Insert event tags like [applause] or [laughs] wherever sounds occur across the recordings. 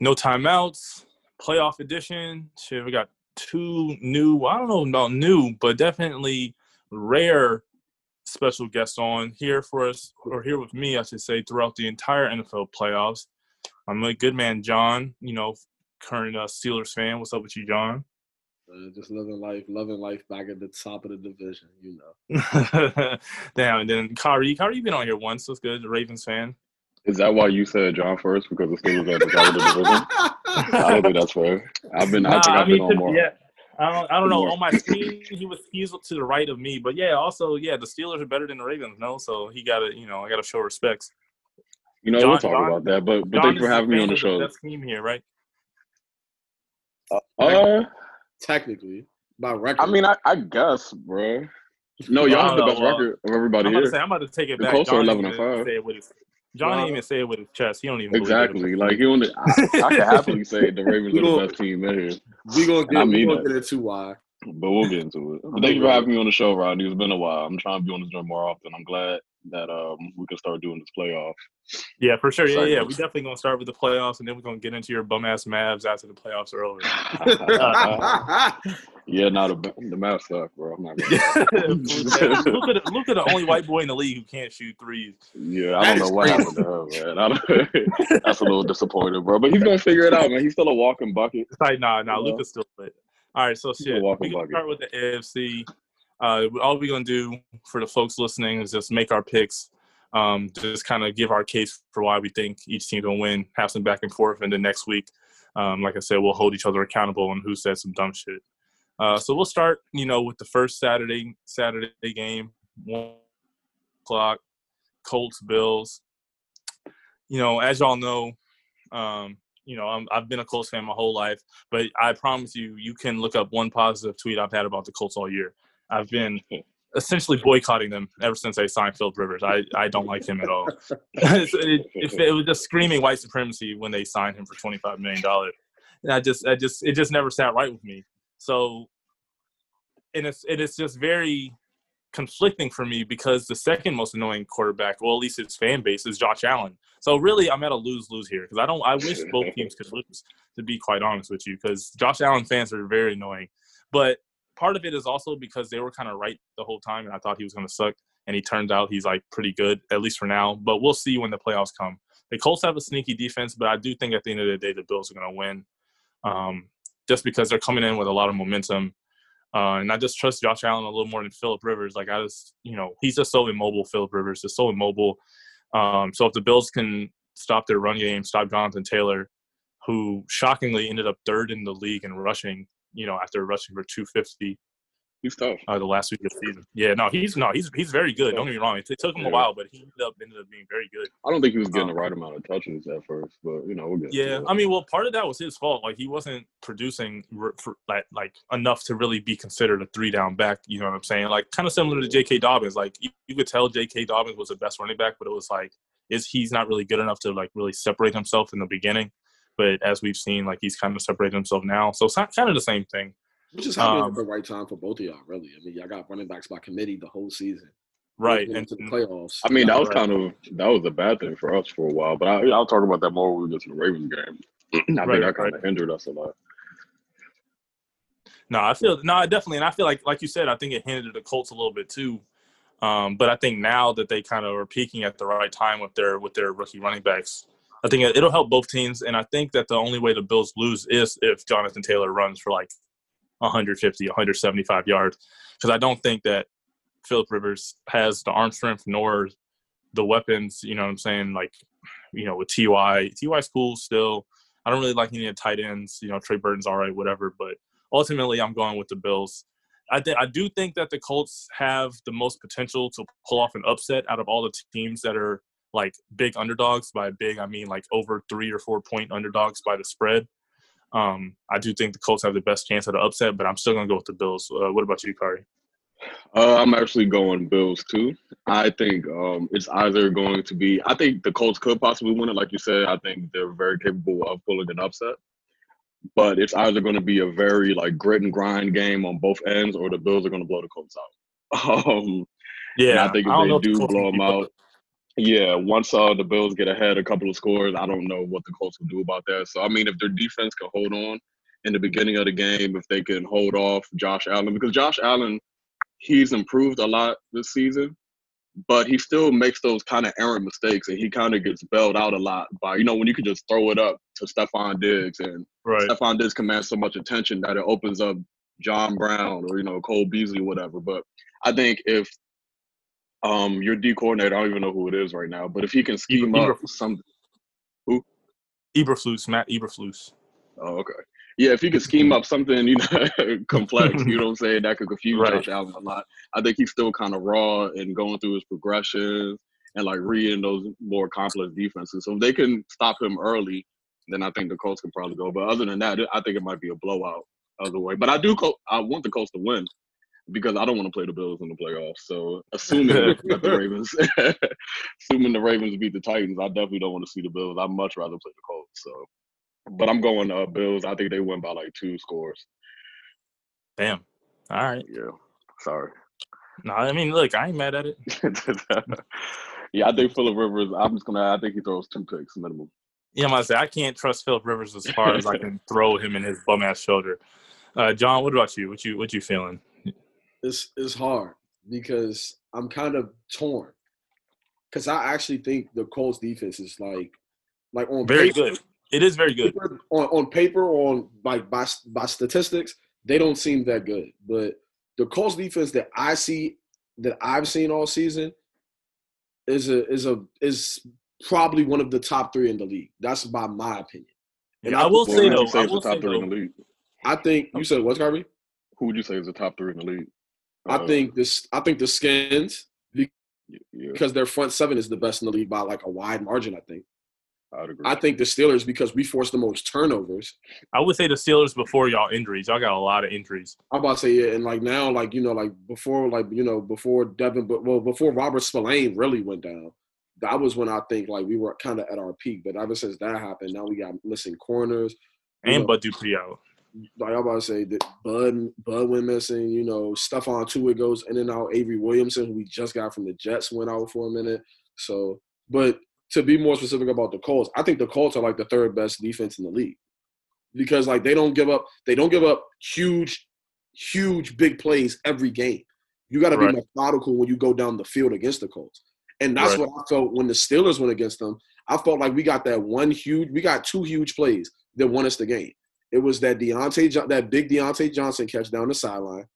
no timeouts, playoff edition. Shit, we got two new. I don't know about new, but definitely rare special guests on here for us, or here with me, I should say, throughout the entire NFL playoffs. I'm a good man, John. You know, current uh, Steelers fan. What's up with you, John? Uh, just living life, loving life back at the top of the division, you know. [laughs] Damn, and then Kyrie, Kyrie, you been on here once. That's good. Ravens fan. Is that why you said John first? Because the Steelers are the top of the division? I don't think that's fair. I've been, I think I've been mean, on more. Yeah, I don't, I don't know. On my team, he was he's to the right of me, but yeah, also yeah, the Steelers are better than the Ravens, no? So he got to, you know, I got to show respects. You know, John- we'll talk John- about that. But but John thank for having me on the of show. Best team here, right? Uh, Technically, by record. I mean, I, I guess, bro. No, y'all have the best well, record of everybody I'm about, to here. say, I'm about to take it The back. Colts are 11 and five. Say it with his, John Well, didn't even say it with his chest. He don't even believe Exactly. It. Like he only, I, [laughs] I can happily say the Ravens are the best team in here, we gonna get, I we mean gonna that. get into why. but we'll get into it. But thank you for having me on the show, Rodney. It's been a while. I'm trying to be on this joint more often. I'm glad that um we can start doing this playoff. Yeah, for sure. Yeah, yeah. Segments. We definitely gonna start with the playoffs, and then we're gonna get into your bum ass Mavs after the playoffs are over. [laughs] yeah, not the the math suck, bro. I'm not. [laughs] Look at look at the only white boy in the league who can't shoot threes. Yeah, I don't know is what happened to him, man. I don't, [laughs] that's a little disappointing, bro. But he's gonna figure it out, man. He's still a walking bucket. It's like, nah, nah, Yeah. Luka's still lit. All right, so shit. We gonna bucket. start with the AFC. Uh, all we're gonna do for the folks listening is just make our picks. Um, just kind of give our case for why we think each team's gonna win. Have some back and forth, and then next week, um, like I said, we'll hold each other accountable on who said some dumb shit. Uh, so we'll start, you know, with the first Saturday Saturday game, one o'clock, Colts Bills. You know, as y'all know, um, you know, I'm, I've been a Colts fan my whole life, but I promise you, you can look up one positive tweet I've had about the Colts all year. I've been essentially boycotting them ever since they signed Philip Rivers. I, I don't like him at all. [laughs] it, it, it was just screaming white supremacy when they signed him for twenty five million dollars, and I just I just it just never sat right with me. So, and it's it is just very conflicting for me because the second most annoying quarterback, well at least his fan base, is Josh Allen. So really, I'm at a lose lose here because I don't. I wish both [laughs] teams could lose. To be quite honest with you, because Josh Allen fans are very annoying. But part of it is also because they were kind of right the whole time, and I thought he was going to suck, and he turned out he's like pretty good at least for now. But we'll see when the playoffs come. The Colts have a sneaky defense, but I do think at the end of the day the Bills are going to win, um, just because they're coming in with a lot of momentum. Uh, and I just trust Josh Allen a little more than Philip Rivers. Like I just, you know, he's just so immobile. Philip Rivers is so immobile. Um, so if the Bills can stop their run game, stop Jonathan Taylor, who shockingly ended up third in the league in rushing, you know, after rushing for 250 He's tough. uh, the last week of the season. Yeah, no, he's no, he's he's very good. Don't get me wrong. It, took him a while, but he ended up ended up being very good. I don't think he was getting the Um, right amount of touches at first, but you know, we'll. Yeah, it. I mean, well, part of that was his fault. Like he wasn't producing for, like like enough to really be considered a three down back. You know what I'm saying? Like kind of similar to J.K. Dobbins. Like you, you could tell J.K. Dobbins was the best running back, but it was like is he's not really good enough to like really separate himself in the beginning. But as we've seen, like he's kind of separated himself now. So it's kind of the same thing. Which is happening Um, at the right time for both of y'all, really. I mean, y'all got running backs by committee the whole season. Right. Going And into the playoffs. I mean, that was kind of that was a bad thing for us for a while, but I, I'll talk about that more when we get to the Ravens game. [clears throat] I think Right, that kind right. of hindered us a lot. No, I feel no, definitely, and I feel like, like you said, I think it hindered the Colts a little bit too. Um, but I think now that they kind of are peaking at the right time with their with their rookie running backs, I think it- it'll help both teams. And I think that the only way the Bills lose is if Jonathan Taylor runs for like 150, 175 yards, because I don't think that Philip Rivers has the arm strength nor the weapons. You know what I'm saying? Like, you know, with Ty, Ty's cool still. I don't really like any of the tight ends. You know, Trey Burton's all right, whatever. But ultimately, I'm going with the Bills. I think I do think that the Colts have the most potential to pull off an upset out of all the teams that are like big underdogs. By big, I mean like over three or four point underdogs by the spread. Um, I do think the Colts have the best chance at an upset, but I'm still going to go with the Bills. Uh, what about you, Kari? Uh, I'm actually going Bills too. I think um, it's either going to be. I think the Colts could possibly win it, like you said. I think they're very capable of pulling an upset. But it's either going to be a very like grit and grind game on both ends, or the Bills are going to blow the Colts out. [laughs] Um, Yeah, I think if don't they know if the do blow them out, Yeah, once uh, the Bills get ahead a couple of scores, I don't know what the Colts will do about that. So I mean, if their defense can hold on in the beginning of the game, if they can hold off Josh Allen, because Josh Allen, he's improved a lot this season, but he still makes those kind of errant mistakes, and he kind of gets bailed out a lot by you know when you can just throw it up to Stefon Diggs, and Right. Stefon Diggs commands so much attention that it opens up John Brown or you know Cole Beasley, whatever. But I think if um your D coordinator, I don't even know who it is right now, but if he can scheme Eber- up some, Eberflus, Matt Eberflus. oh okay, yeah, if he can scheme up something you know [laughs] complex, you know [laughs] what I'm saying, that could confuse Right. Josh Allen a lot. I think he's still kind of raw and going through his progressions and like reading those more complex defenses. So if they can stop him early, then I think the Colts can probably go. But other than that, I think it might be a blowout other way. But I do, co- I want the Colts to win because I don't want to play the Bills in the playoffs. So assuming that the [laughs] Ravens, [laughs] assuming the Ravens beat the Titans, I definitely don't want to see the Bills. I'd much rather play the Colts. So, but I'm going uh, Bills. I think they win by like two scores. Damn. All right. Yeah, sorry. No, I mean, look, I ain't mad at it. [laughs] yeah, I think Philip Rivers. I'm just gonna. I think he throws two picks minimum. Yeah, I'm gonna say I can't trust Philip Rivers as far as I can throw him in his bum ass shoulder. Uh, John, what about you? What you what you feeling? It's it's hard because I'm kind of torn. Because I actually think the Colts defense is like, like on Very paper, good. It is very good. paper- on on paper, on like by by statistics, they don't seem that good. But the Colts defense that I see that I've seen all season is a is a is probably one of the top three in the league. That's by my opinion. And Yeah, I will say though. say I is the will say top three in the league? I think you said what's Harvey? Who would you say is the top three in the league? I Uh, think this. I think the Skins Yeah, because their front seven is the best in the league by like a wide margin. I think. I'd agree. I think the Steelers because we forced the most turnovers. I would say the Steelers before y'all injuries. Y'all got a lot of injuries. I'm about to say yeah, and like now, like you know, like before, like you know, before Devin, but well, before Robert Spillane really went down, that was when I think like we were kind of at our peak. But ever since that happened, now we got missing corners. You And know, Bud Dupree out. Like I'm about to say that Bud Bud went missing. You know, stuff Stephon Tua goes in and out. Avery Williamson, who we just got from the Jets, went out for a minute. So, but to be more specific about the Colts, I think the Colts are like the third best defense in the league because like they don't give up. They don't give up huge, huge big plays every game. You got to be Right. methodical when you go down the field against the Colts, and that's Right. what I felt when the Steelers went against them. I felt like we got that one huge. We got two huge plays that won us the game. It was that Diontae, that big Diontae Johnson catch down the sideline,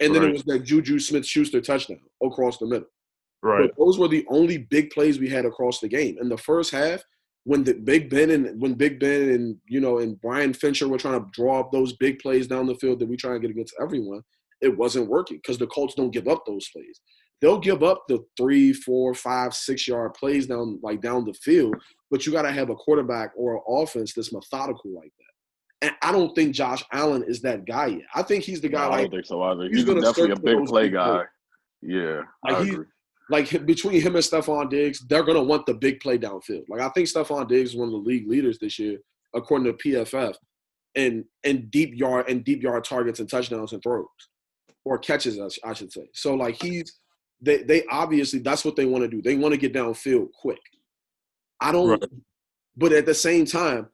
and then Right. it was that Juju Smith-Schuster touchdown across the middle. Right. But those were the only big plays we had across the game. In the first half, when the Big Ben and when Big Ben and you know and Brian Fincher were trying to draw up those big plays down the field that we try and get against everyone, it wasn't working because the Colts don't give up those plays. They'll give up the three, four, five, six yard plays down like down the field, but you got to have a quarterback or an offense that's methodical like that. And I don't think Josh Allen is that guy yet. I think he's the No, guy I don't think so either. he's He's, gonna definitely a big play big guy. plays. Yeah, Like, I he- agree. like between him and Stefon Diggs, they're gonna want the big play downfield. Like I think Stefon Diggs is one of the league leaders this year, according to PFF, and and deep yard and deep yard targets and touchdowns and throws, or catches, I I should say. So like he's they they obviously that's what they want to do. They want to get downfield quick. I don't, Right. but at the same time.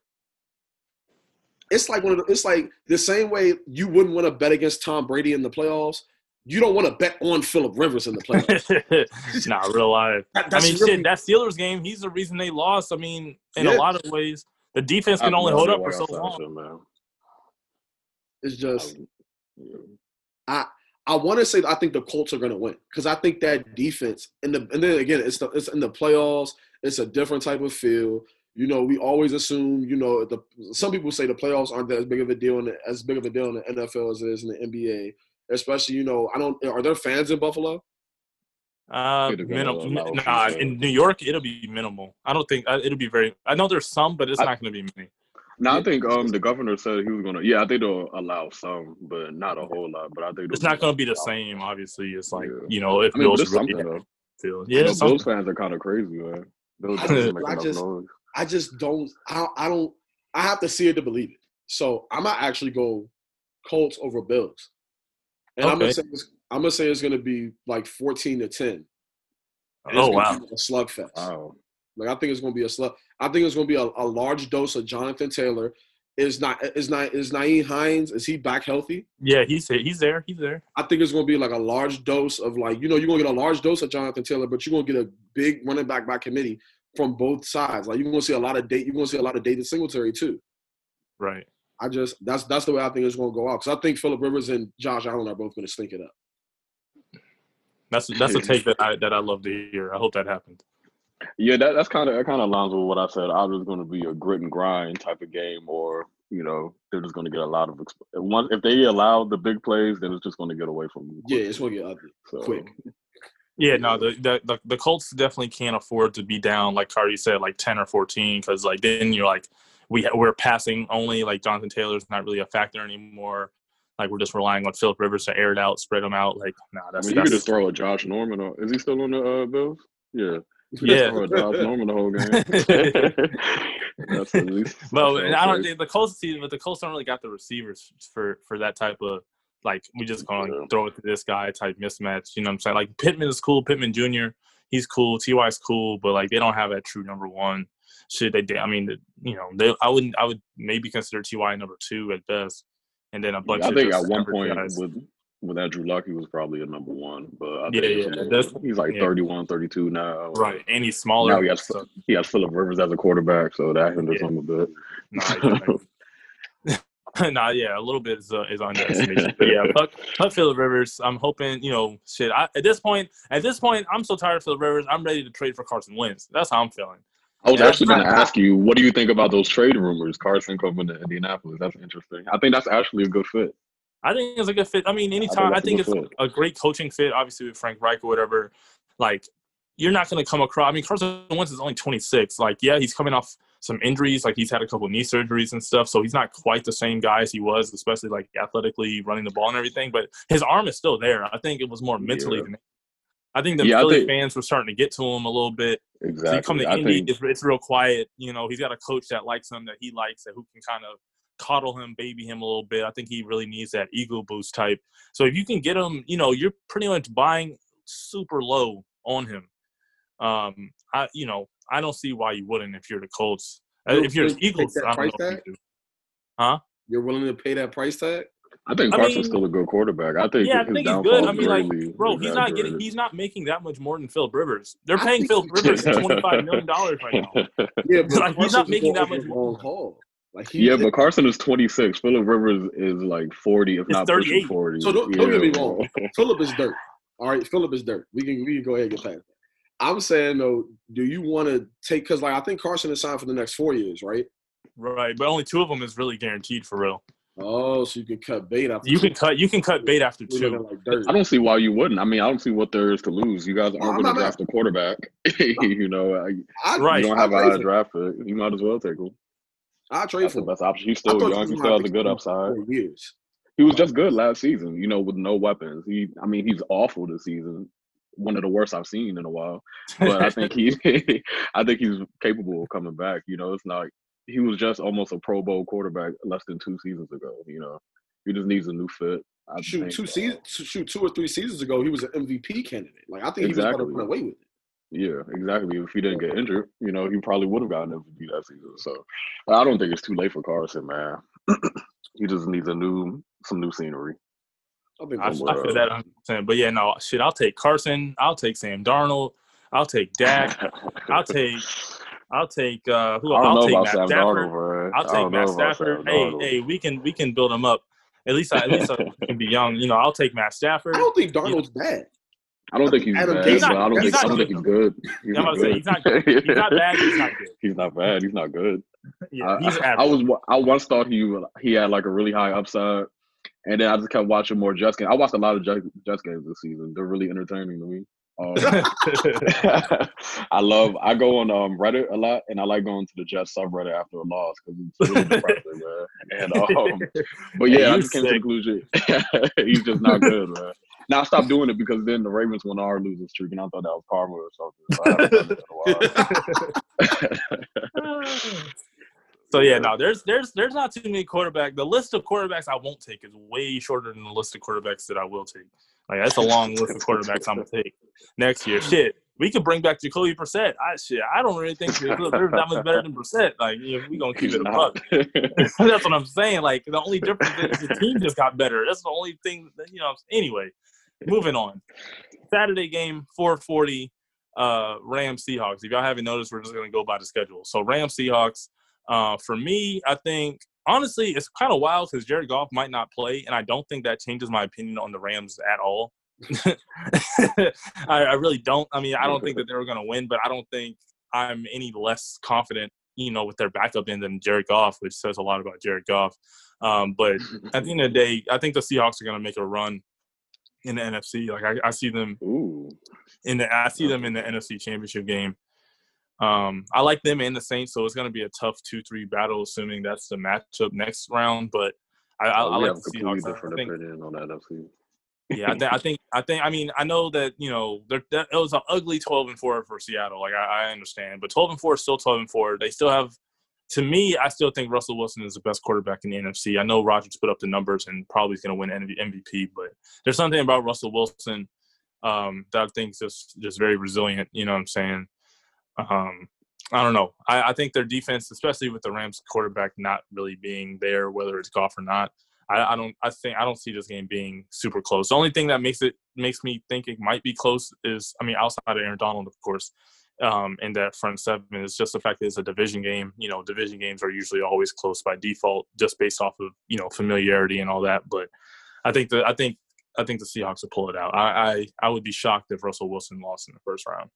It's like one of the, it's like the same way you wouldn't want to bet against Tom Brady in the playoffs. You don't want to bet on Philip Rivers in the playoffs. [laughs] nah, real life. That- I that's mean, really- shit, that Steelers game, he's the reason they lost. I mean, in Yeah. a lot of ways, the defense can have only hold up for so long. shit, man. It's just Yeah. I want to say I think the Colts are going to win because I think that defense and the and then again it's the it's in the playoffs. It's a different type of feel. You know, we always assume you know the some people say the playoffs aren't that as big of a deal in the, as big of a deal in the NFL as it is in the NBA. Especially, you know, I don't. Are there fans in Buffalo? Uh, Could have been minimal. a lot of Nah, people. in New York, it'll be minimal. I don't think uh, it'll be very. I know there's some, but it's I- not going to be many. No, Yeah. I think um the governor said he was gonna. Yeah, I think they'll allow some, but not a whole lot. But I think It's not going to be the same. Obviously, it's like Yeah. you know if I mean, Bills it's really something though. feel. You Yeah, know, it's something. Bills fans are kind of crazy, man. Bills I fans just- make I just- noise. I just don't. I don't, I don't. I have to see it to believe it. So I might actually go Colts over Bills, and I'm gonna say it's, I'm gonna say it's gonna be like 14 to 10. And Oh gonna wow. be a slugfest. Wow. Like I think it's gonna be a slug. I think it's gonna be a, a large dose of Jonathan Taylor. Is not is not is Nyheim Hines? Is he back healthy? Yeah, he's he's there. He's there. I think it's gonna be like a large dose of like you know you're gonna get a large dose of Jonathan Taylor, but you're gonna get a big running back by committee from both sides. Like you're gonna see a lot of date. You're gonna see a lot of David Singletary too. Right. I just that's that's the way I think it's gonna go out because I think Philip Rivers and Josh Allen are both gonna stink it up. That's that's a [laughs] take that I that I love to hear. I hope that happens. Yeah, that, that's kind of that kind of aligns with what I said. Either it's going to be a grit and grind type of game, or you know they're just going to get a lot of exp- once if they allow the big plays, then it's just going to get away from them. Yeah, it's gonna get ugly. so, quick. Yeah, no, the, the the the Colts definitely can't afford to be down like Cardi said, like ten or fourteen, because like then you're like we ha- we're passing only. Like Jonathan Taylor's not really a factor anymore. Like we're just relying on Philip Rivers to air it out, spread them out. Like nah, I that's mean, you that's could just throw a Josh Norman. Or, is he still on the uh, Bills? Yeah, yeah. Josh Norman the whole game. [laughs] [laughs] that's at least. Well, I don't think the Colts see, but the Colts don't really got the receivers for for that type of like we just gonna Yeah. throw it to this guy type mismatch. You know what I'm saying? Like Pittman is cool, Pittman Jr. He's cool, Ty's cool, but like they don't have that true number one. Should they? I mean, you know, they I wouldn't. I would maybe consider Ty number two at best, and then a bunch. I of think at one point guys. with with Andrew Luck, he was probably a number one, but I Yeah, yeah, little- that's- he's like yeah. 31, 32 now. right, and he's smaller. Now he has so, he has Philip Rivers as a quarterback, so that hinders Yeah. him a bit. nah, [laughs] [laughs] nah, yeah, a little bit is, uh, is underestimation. but yeah, [laughs] fuck, Philip Rivers. I'm hoping, you know, shit. I, at this point, at this point, I'm so tired of Philip Rivers. I'm ready to trade for Carson Wentz. That's how I'm feeling. I was Yeah, actually going to ask you, what do you think about those trade rumors? Carson coming to Indianapolis. That's interesting. I think that's actually a good fit. I think it's a good fit. I mean, anytime I that's a think, good it's fit. a great coaching fit. Obviously with Frank Reich or whatever. Like, you're not going to come across. I mean, Carson Wentz is only 26. Like, yeah, he's coming off some injuries. Like, he's had a couple knee surgeries and stuff, so he's not quite the same guy as he was, especially like athletically running the ball and everything. But his arm is still there. I think it was more mentally Yeah. than. I think the Yeah, Philly think- fans were starting to get to him a little bit. Exactly. you come to I Indy, think it's, it's real quiet. You know, he's got a coach that likes him, that he likes, that who can kind of coddle him, baby him a little bit. I think he really needs that ego boost type. So if you can get him, you know, you're pretty much buying super low on him. Um, I, you know, I don't see why you wouldn't if you're the Colts. Uh, You'll- if you're the you'll Eagles, that I don't price know. If tag? you do. You're willing to pay that price tag? I think I Carson's mean- still a good quarterback. I think Yeah, I think he's good. I mean, like, bro, he's not getting, he's not making that much more than Philip Rivers. They're paying think- Philip Rivers [laughs] twenty five million dollars right now. [laughs] Yeah, but Like, he's not making that much over more. long haul. Like he, Yeah, but Carson is 26. Philip Rivers is like 40, if It's not 38. 40. So don't- don't get me wrong. Philip is [laughs] dirt. All right, Philip is dirt. We can we can go ahead and get past that. I'm saying though, do you want to take? Because like I think Carson is signed for the next four years, right? Right, but only two of them is really guaranteed for real. Oh, so you can cut bait after You can cut, you can cut bait after two. looking like dirt. I don't see why you wouldn't. I mean, I don't see what there is to lose. You guys aren't going to draft a quarterback. [laughs] you know, I, you I, Right. don't have a high trade draft pick. You might as well take him. I trade That's for the him. best option. He's still young. you He still has a good upside. years. He was just good last season, you know, with no weapons. He, I mean, he's awful this season. One of the worst I've seen in a while. But I think [laughs] he, [laughs] I think he's capable of coming back. You know, it's not. He was just almost a Pro Bowl quarterback less than two seasons ago. You know, he just needs a new fit. I Shoot, think, two uh, seasons, shoot, two or three seasons ago, he was an MVP candidate. Like I think he was Exactly. going to run away with it. Yeah, exactly. If he didn't get injured, you know, he probably would have gotten MVP that season. So I don't think it's too late for Carson, man. [clears throat] he just needs a new, some new scenery. I think I, I that's Somewhere feel that 100%. But yeah, no, shit. I'll take Carson. I'll take Sam Darnold. I'll take Dak. I'll [laughs] take. I'll take. Uh, who? I don't I'll know take about Matt Sam Stafford. Darnold, bro. I'll I take don't know Matt about Stafford. Sam Hey, Darnold. hey, we can we can build him up. At least, I, at least I can be young. You know, I'll take Matt Stafford. I don't think Darnold's bad. I don't think he's Adam bad, Gase- but I don't he's think I not don't think he's good. He's I'm not about to say, he's not good. He's not bad. He's not good. [laughs] He's not bad. He's not good. [laughs] Yeah, I- he's I, I was I once thought he he had like a really high upside, and then I just kept watching more Jets games. I watched a lot of Jets, Jets games this season. They're really entertaining to me. Um, [laughs] [laughs] I love. I go on um, Reddit a lot, and I like going to the Jets subreddit after a loss because it's really [laughs] depressing, man. And um, but Hey, yeah, I just came to the sick. conclusion he's just not good, man. Now I stopped doing it because then the Ravens went on our losing streak, and I thought that was karma or something. So so yeah, no, there's there's there's not too many quarterbacks. The list of quarterbacks I won't take is way shorter than the list of quarterbacks that I will take. Like that's a long list of quarterbacks I'm gonna take next year. Shit, we could bring back Jacoby Brissett. I shit, I don't really think they're that much better than Brissett. Like, you know, we gonna keep it a buck. [laughs] That's what I'm saying. Like, the only difference is the team just got better. That's the only thing. That, you know. Anyway, moving on. Saturday game, 440. Uh, Rams Seahawks. If y'all haven't noticed, we're just gonna go by the schedule. So Rams Seahawks. Uh, for me, I think honestly, it's kind of wild because Jared Goff might not play, and I don't think that changes my opinion on the Rams at all. [laughs] I, I, really don't. I mean, I don't think that they were going to win, but I don't think I'm any less confident, you know, with their backup in than Jared Goff, which says a lot about Jared Goff. Um, but [laughs] at the end of the day, I think the Seahawks are going to make a run in the NFC. Like I, I see them Ooh. in the I see them in the NFC Championship game. Um, I like them and the Saints, so it's going to be a tough two-three battle, assuming that's the matchup next round. But I, I, Oh, I like the Seahawks. I think, opinion on NFC. yeah, I, th- I think I think I mean I know that you know there that, it was an ugly twelve and four for Seattle. Like I, I understand, but twelve and four is still twelve and four. They still have. To me, I still think Russell Wilson is the best quarterback in the NFC. I know Rodgers put up the numbers and probably is going to win MVP, but there's something about Russell Wilson um, that I think is just just very resilient. You know what I'm saying? Um, I don't know. I, I think their defense, especially with the Rams quarterback not really being there, whether it's Goff or not, I, I don't. I think I don't see this game being super close. The only thing that makes it makes me think it might be close is, I mean, outside of Aaron Donald, of course, um, in that front seven is just the fact that it's a division game. You know, division games are usually always close by default, just based off of you know familiarity and all that. But I think that I think I think the Seahawks will pull it out. I, I I would be shocked if Russell Wilson lost in the first round.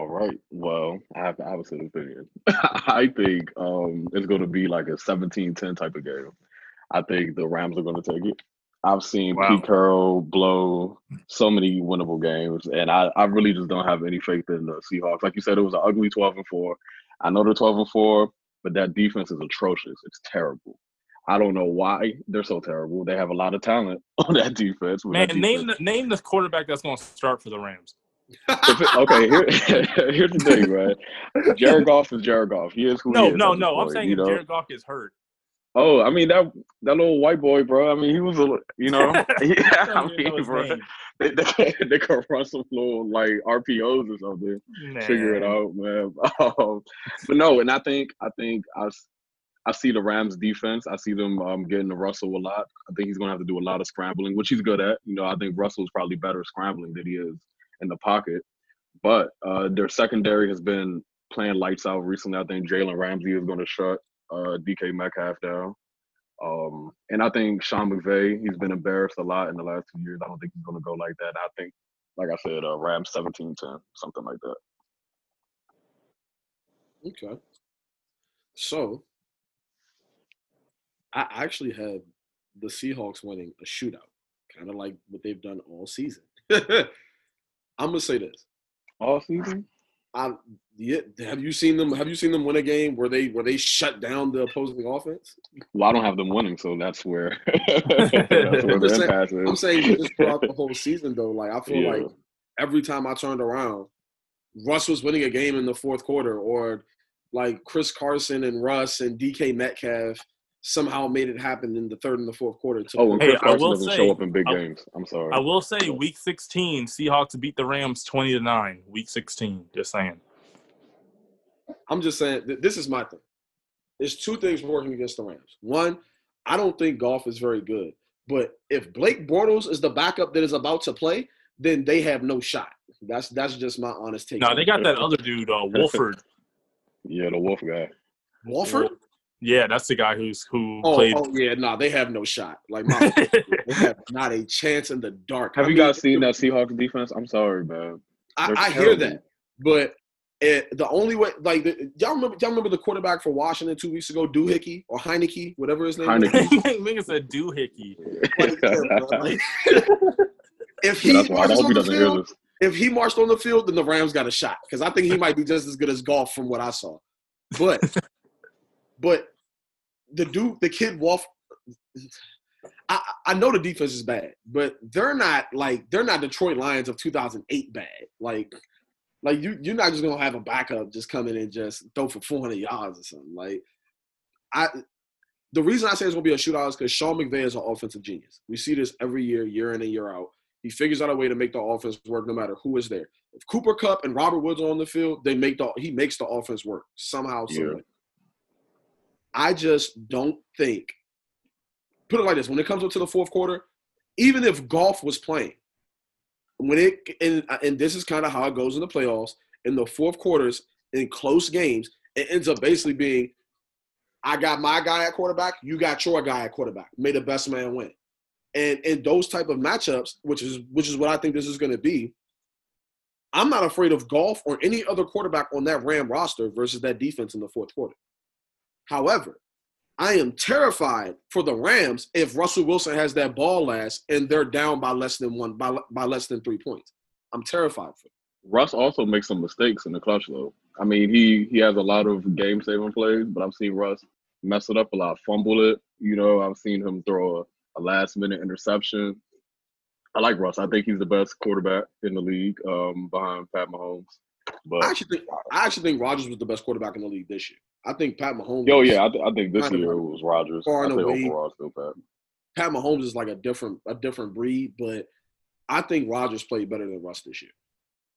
All right. Well, I have the opposite opinion. [laughs] I think um, it's going to be like a 17-10 type of game. I think the Rams are going to take it. I've seen Wow. Pete Carroll blow so many winnable games, and I, I really just don't have any faith in the Seahawks. Like you said, it was an ugly 12 and 4. I know they're 12 and 4, but that defense is atrocious. It's terrible. I don't know why they're so terrible. They have a lot of talent [laughs] on that defense. Man, that name the name the quarterback that's going to start for the Rams. Okay, here, [laughs] here's the thing, right? Jared Goff is Jared Goff. He is who he No, is. no, this no. I'm saying you if know. Jared Goff gets hurt. Oh, I mean that that little white boy, bro. I mean, he was a, you know, [laughs] [laughs] yeah. I mean, bro, they, they, they could run some little like RPOs or something. Figure it out, man. Um, but no, and I think I think I, I see the Rams defense. I see them um, getting to Russell a lot. I think he's going to have to do a lot of scrambling, which he's good at. You know, I think Russell's probably better scrambling than he is in the pocket. But uh, their secondary has been playing lights out recently. I think Jalen Ramsey is going to shut uh, DK Metcalf down. Um, and I think Sean McVay, he's been embarrassed a lot in the last two years. I don't think he's going to go like that. I think, like I said, uh, Rams 17 10, something like that. Okay. So I actually had the Seahawks winning a shootout, kind of like what they've done all season. [laughs] I'm gonna say this. All season? I yeah, have you seen them have you seen them win a game where they where they shut down the opposing offense? Well, I don't have them winning, so that's where [laughs] that's where [laughs] I'm saying- is. I'm saying just throughout the whole season though, like I feel Yeah. like every time I turned around, Russ was winning a game in the fourth quarter, or like Chris Carson and Russ and DK Metcalf somehow made it happen in the third and the fourth quarter. To Oh, and Hey, Chris I Carson will doesn't say- show up in big I- games. I'm sorry. I will say, Week 16, Seahawks beat the Rams 20 to nine. Week 16. Just saying. I'm just saying th- this is my thing. There's two things working against the Rams. One, I don't think Goff is very good. But if Blake Bortles is the backup that is about to play, then they have no shot. That's that's just my honest take. No, they got that other dude, uh, Wolford. yeah, the Wolf guy. Wolford. Yeah, that's the guy who's who Oh, played. oh yeah, no, they have no shot. Like my, [laughs] they have not a chance in the dark. Have I you mean, guys seen that Seahawks defense? I'm sorry, man. I, I hear that, but it, the only way, like, the, y'all remember, y'all remember the quarterback for Washington two weeks ago, Doohickey or Heineke, whatever his name. Heineke. [laughs] is? Nigga said doohickey. Like, yeah, like, [laughs] if he Yeah, that's why I marches on the field, if he marched on the field, then the Rams got a shot because I think he might be just as good as Goff from what I saw. But, but the dude, the kid Wolf, I, I know the defense is bad, but they're not like they're not Detroit Lions of 2008 bad. Like, like you you're not just gonna have a backup just come in and just throw for 400 yards or something. Like, I. The reason I say it's gonna be a shootout is because Sean McVay is an offensive genius. We see this every year, year in and year out. He figures out a way to make the offense work no matter who is there. If Cooper Kupp and Robert Woods are on the field, they make the he makes the offense work somehow, some Yeah. way. I just don't think. Put it like this: when it comes up to the fourth quarter, even if Goff was playing, when it and and this is kind of how it goes in the playoffs in the fourth quarters in close games, it ends up basically being, I got my guy at quarterback, you got your guy at quarterback. May the best man win. And in those type of matchups, which is which is what I think this is going to be, I'm not afraid of Goff or any other quarterback on that Ram roster versus that defense in the fourth quarter. However, I am terrified for the Rams if Russell Wilson has that ball last and they're down by less than one by, by less than three points. I'm terrified for. Them. Russ also makes some mistakes in the clutch though. I mean, he he has a lot of game saving plays, but I've seen Russ mess it up a lot, fumble it. You know, I've seen him throw a, a last minute interception. I like Russ. I think he's the best quarterback in the league, um, behind Pat Mahomes. But I actually think I actually think Rodgers was the best quarterback in the league this year. I think Pat Mahomes. oh yeah, I, th- I think this year it was Rodgers. far I and away. overall still Pat. Pat Mahomes is like a different a different breed, but I think Rodgers played better than Russ this year.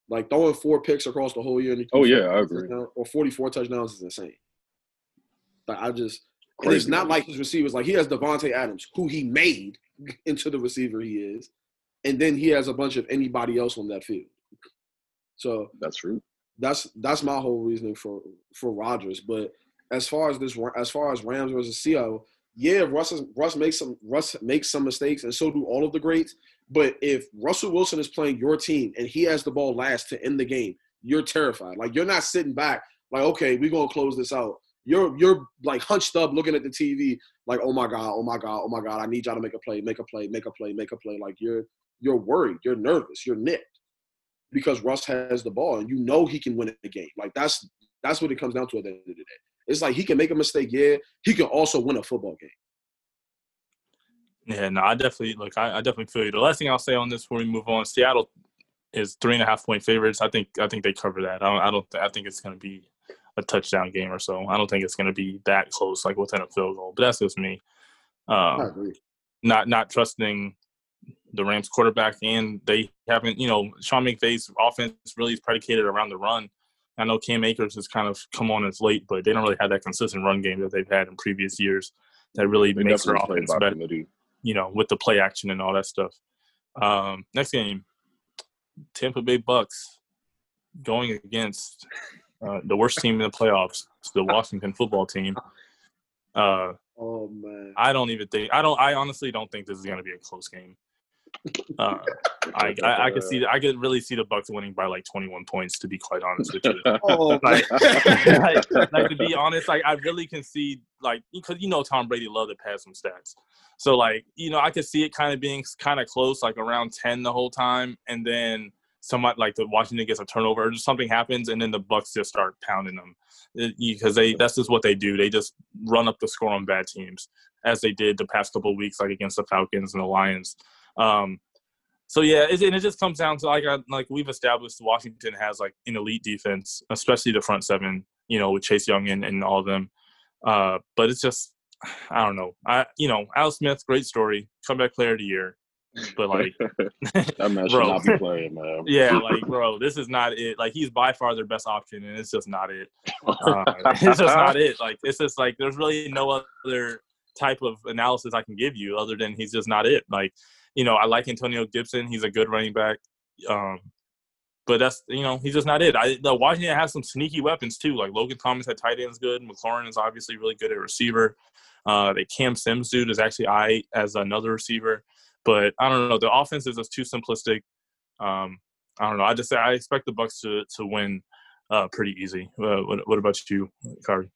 Like throwing four picks across the whole year. And Oh, yeah, I 44 agree. touchdowns- Or forty-four touchdowns is insane. But I just it's not like his receivers. Like he has Davante Adams, who he made [laughs] into the receiver he is, and then he has a bunch of anybody else on that field. So That's true. That's that's my whole reasoning for for Rodgers. But as far as this, as far as Rams versus Seattle, yeah, Russ is, Russ makes some Russ makes some mistakes, and so do all of the greats. But if Russell Wilson is playing your team and he has the ball last to end the game, you're terrified. Like you're not sitting back, like okay, we're gonna close this out. You're you're like hunched up, looking at the TV, like oh my god, oh my god, oh my god, I need y'all to make a play, make a play, make a play, make a play. Like you're you're worried, you're nervous, you're nicked because Russ has the ball and you know he can win a game. Like that's that's what it comes down to at the end of the day. It's like he can make a mistake, yeah. He can also win a football game. Yeah, no, I definitely look. I, I definitely feel you. The last thing I'll say on this before we move on, Seattle is three and a half point favorites. I think I think they cover that. I don't. I don't. I think it's going to be a touchdown game or so. I don't think it's going to be that close, like within a field goal. But that's just me. I Um, agree. not not trusting the Rams quarterback, and they haven't. You know, Sean McVay's offense really is predicated around the run. I know Cam Akers has kind of come on as late, but they don't really have that consistent run game that they've had in previous years. That really They makes their offense better committee. you know, with the play action and all that stuff. Um, next game, Tampa Bay Bucks going against uh, the worst team in the playoffs, it's the Washington football team. Uh, Oh man. I don't even think I don't. I honestly don't think this is going to be a close game. Uh, I, I I could see I could really see the Bucks winning by like 21 points. To be quite honest with you, [laughs] Oh Like- [laughs] like, like, to be honest, like I really can see like because you know Tom Brady loved to pass some stats. So like you know I could see it kind of being kind of close, like around ten the whole time, and then somewhat like the Washington gets a turnover or just something happens, and then the Bucks just start pounding them because they that's just what they do. They just run up the score on bad teams as they did the past couple of weeks, like against the Falcons and the Lions. Um, so yeah, it, and it just comes down to like I, like we've established, Washington has like an elite defense, especially the front seven. You know, with Chase Young and, and all of them. Uh, but it's just I don't know. I you know Al Smith, great story, comeback player of the year. But like, [laughs] that man should Bro. not be playing, man. [laughs] yeah, like bro, this is not it. Like he's by far their best option, and it's just not it. Uh, [laughs] it's just not it. Like it's just like there's really no other type of analysis I can give you other than he's just not it. Like you know, I like Antonio Gibson. He's a good running back. Um, but that's you know he's just not it. I the Washington has some sneaky weapons too. Like Logan Thomas had tight ends good. McLaurin is obviously really good at receiver. Uh, the Cam Sims dude is actually I as another receiver. But I don't know. The offense is just too simplistic. Um, I don't know. I just say I expect the Bucks to to win uh, pretty easy. Uh, what, what about you, Kari?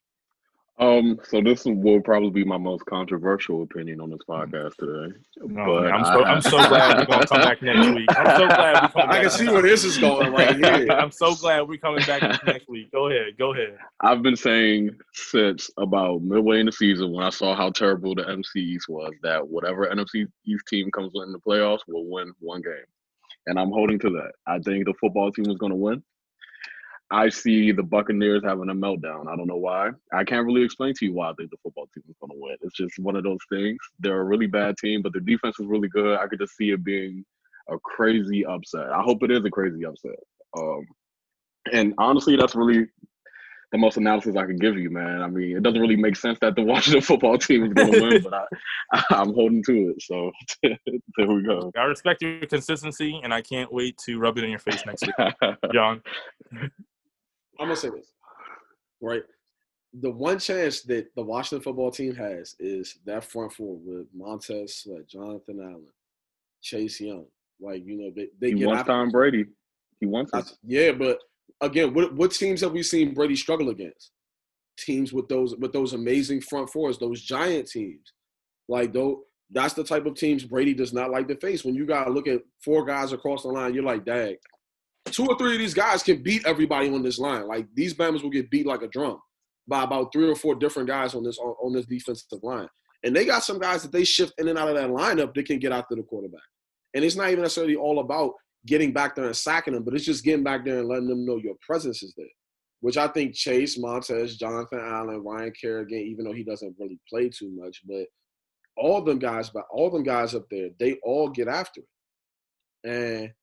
Um, so this will probably be my most controversial opinion on this podcast today. No, But I'm so I- I'm so glad we're gonna come back next week. I'm so glad we're coming [laughs] I can see where this is going right [laughs] here. I'm so glad we're coming back next week. Go ahead, go ahead. I've been saying since about midway in the season when I saw how terrible the NFC East was that whatever NFC East team comes in the playoffs will win one game. And I'm holding to that. I think the football team is going to win. I see the Buccaneers having a meltdown. I don't know why. I can't really explain to you why I think the football team is going to win. It's just one of those things. They're a really bad team, but their defense is really good. I could just see it being a crazy upset. I hope it is a crazy upset. Um, and honestly, that's really the most analysis I can give you, man. I mean, it doesn't really make sense that the [laughs] Washington football team is going to win, but I, I'm holding to it. So [laughs] there we go. I respect your consistency, and I can't wait to rub it in your face next week, John. [laughs] I'm gonna say this, right? The one chance that the Washington football team has is that front four with Montez Sweat, Jonathan Allen, Chase Young. Like you know, they they he get wants Tom Brady. He wants it. Yeah, but again, what what teams have we seen Brady struggle against? Teams with those with those amazing front fours, those giant teams. Like though that's the type of teams Brady does not like to face. When you gotta look at four guys across the line, you're like, dag. Two or three of these guys can beat everybody on this line. Like these Bama's will get beat like a drum by about three or four different guys on this on, on this defensive line. And they got some guys that they shift in and out of that lineup that can get after the quarterback. And it's not even necessarily all about getting back there and sacking them, but it's just getting back there and letting them know your presence is there. Which I think Chase, Montez, Jonathan Allen, Ryan Kerrigan, even though he doesn't really play too much, but all them guys, but all them guys up there, they all get after it. And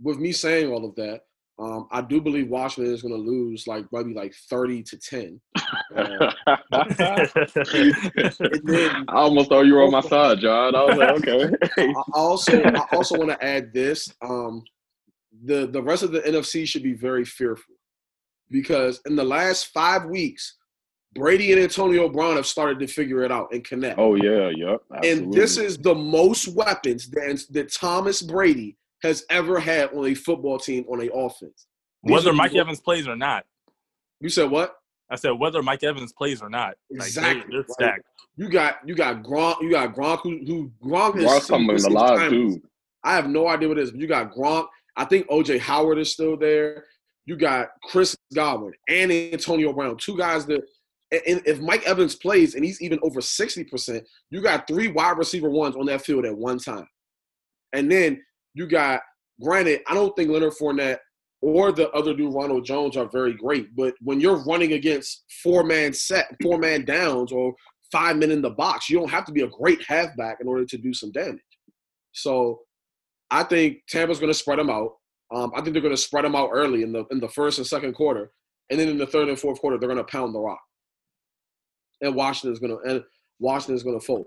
with me saying all of that, um, I do believe Washington is going to lose like maybe like thirty to ten. [laughs] Uh, then- I almost thought you were on my side, John. I was like, okay. I also I also want to add this. Um, the the rest of the NFC should be very fearful because in the last five weeks, Brady and Antonio Brown have started to figure it out and connect. oh yeah, yep. and this is the most weapons that, that Thomas Brady has ever had on a football team on a offense. These whether are- Mike Evans plays or not. You said what? I said whether Mike Evans plays or not. Like, Exactly. They, are Like, stacked. You got you got Gronk. You got Gronk who, who Gronk is Ross coming is- alive too. I have no idea what it is. But you got Gronk. I think OJ Howard is still there. You got Chris Godwin and Antonio Brown, two guys that. And if Mike Evans plays and he's even over sixty percent, you got three wide receiver ones on that field at one time. And then you got, granted, I don't think Leonard Fournette or the other dude Ronald Jones are very great, but when you're running against four man set, four man downs, or five men in the box, you don't have to be a great halfback in order to do some damage. So I think Tampa's going to spread them out. Um, I think they're going to spread them out early in the in the first and second quarter, and then in the third and fourth quarter, they're going to pound the rock. And Washington's going to and Washington's going to fold.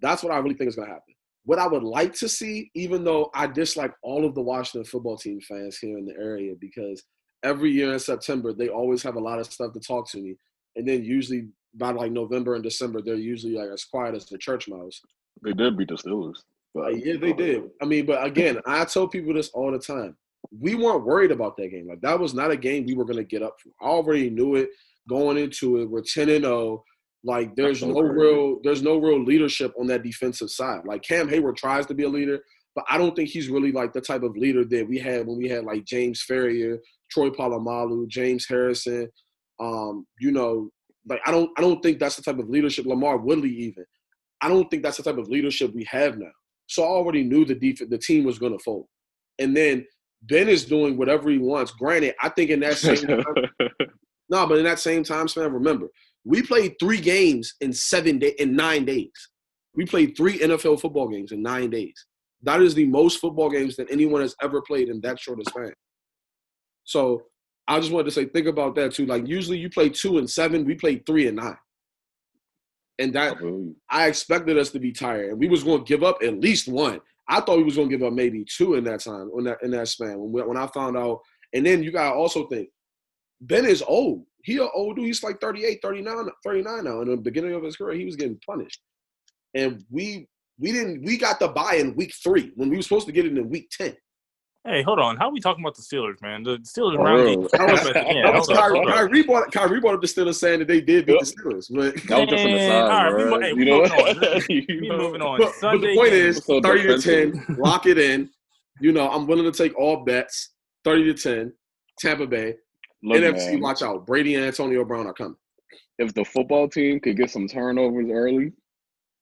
That's what I really think is going to happen. What I would like to see, even though I dislike all of the Washington football team fans here in the area, because every year in September they always have a lot of stuff to talk to me, and then usually by like November and December they're usually like as quiet as the church mouse. They did beat the Steelers. But yeah, they did. Uh, I mean, but again, I tell people this all the time. We weren't worried about that game. Like that was not a game we were going to get up for. I already knew it going into it. We're ten and zero. Like there's no real there's no real leadership on that defensive side. Like Cam Heyward tries to be a leader, but I don't think he's really like the type of leader that we had when we had like James Farrior, Troy Polamalu, James Harrison. Um, you know, like I don't I don't think that's the type of leadership LaMarr Woodley even. I don't think that's the type of leadership we have now. So I already knew the def- the team was going to fold. And then Ben is doing whatever he wants. Granted, I think in that same [laughs] time, no, but in that same time span, remember we played three games in seven day in nine days. We played three NFL football games in nine days. That is the most football games that anyone has ever played in that short a span. So I just wanted to say, think about that too. Like usually you play two and seven, we played three and nine, and that I expected us to be tired, and we was going to give up at least one. I thought we was going to give up maybe two in that time, in that in that span. When we, when I found out, and then you got to also think, Ben is old. He an old dude. He's like 38, 39, 39 now. In the beginning of his career, he was getting punished, and we we didn't. We got the buy in week three when we were supposed to get it in week ten. Hey, hold on. How are we talking about the Steelers, man? The Steelers For round real. That [laughs] was- Yeah, was Kyrie. Kyrie, brought, Kyrie brought up the Steelers saying that they did beat the Steelers, but That was just an Man, aside, all right, we bro. mo- hey, you we know, moving on. [laughs] You We know? moving on. but, but the point game. is, So 30 to 10, lock it in. You know, I'm willing to take all bets. 30 to 10, Tampa Bay. Look, NFC, man, watch out. Brady and Antonio Brown are coming. if the football team could get some turnovers early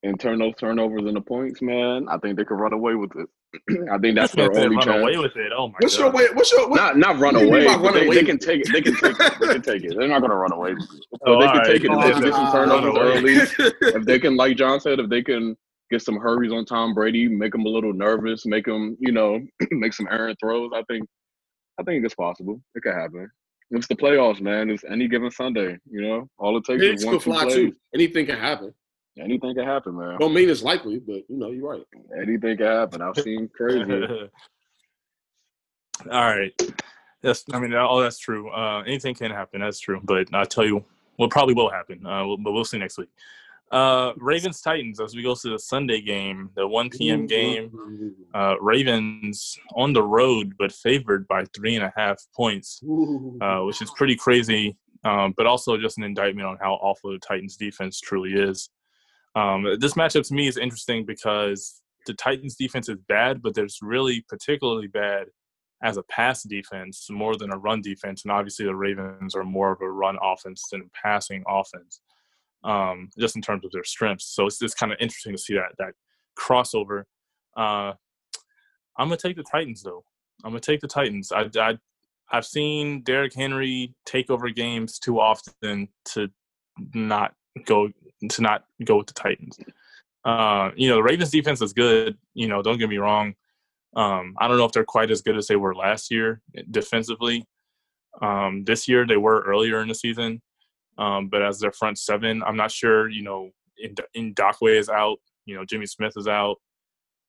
and turn those turnovers into points, man, I think they could run away with it. [clears throat] I think that's their They only run chance. away with it. Oh my What's god. your way? What's your what, Not not run What do you mean away. by run they, away? they can take it. They can take it. They can take it. They're not gonna run away. with it. Oh, they can right. take it if they can get some Oh, turnovers early. [laughs] If they can, like John said, if they can get some hurries on Tom Brady, make him a little nervous, make him, you know, [clears throat] make some errant throws. I think, I think it's possible. It could happen. It's the playoffs, man. It's any given Sunday. You know, all it takes is one could two fly plays. too. Anything can happen. Anything can happen, man. Don't mean it's likely, but you know, you're right. Anything can happen. I've seen [laughs] crazy. [laughs] All right. That's, I mean, all that's true. Uh, anything can happen. That's true. But I tell you, what probably will happen. Uh, we'll- but we'll see next week. Uh, Ravens Titans as we go to the Sunday game, the 1 p.m. game. Uh, Ravens on the road, but favored by three and a half points, uh, which is pretty crazy. Um, but also just an indictment on how awful the Titans defense truly is. Um, this matchup to me is interesting because the Titans defense is bad, but there's really particularly bad as a pass defense more than a run defense. And obviously the Ravens are more of a run offense than a passing offense, um, just in terms of their strengths. So it's just kind of interesting to see that that crossover. Uh, I'm gonna take the Titans though. I'm gonna take the Titans. I, I I've seen Derrick Henry take over games too often to not go to not go with the Titans. Uh, you know, the Ravens defense is good. You know, don't get me wrong. Um, I don't know if they're quite as good as they were last year defensively. Um, this year they were earlier in the season, um, but as their front seven, I'm not sure. You know, in in Dockway is out. You know, Jimmy Smith is out.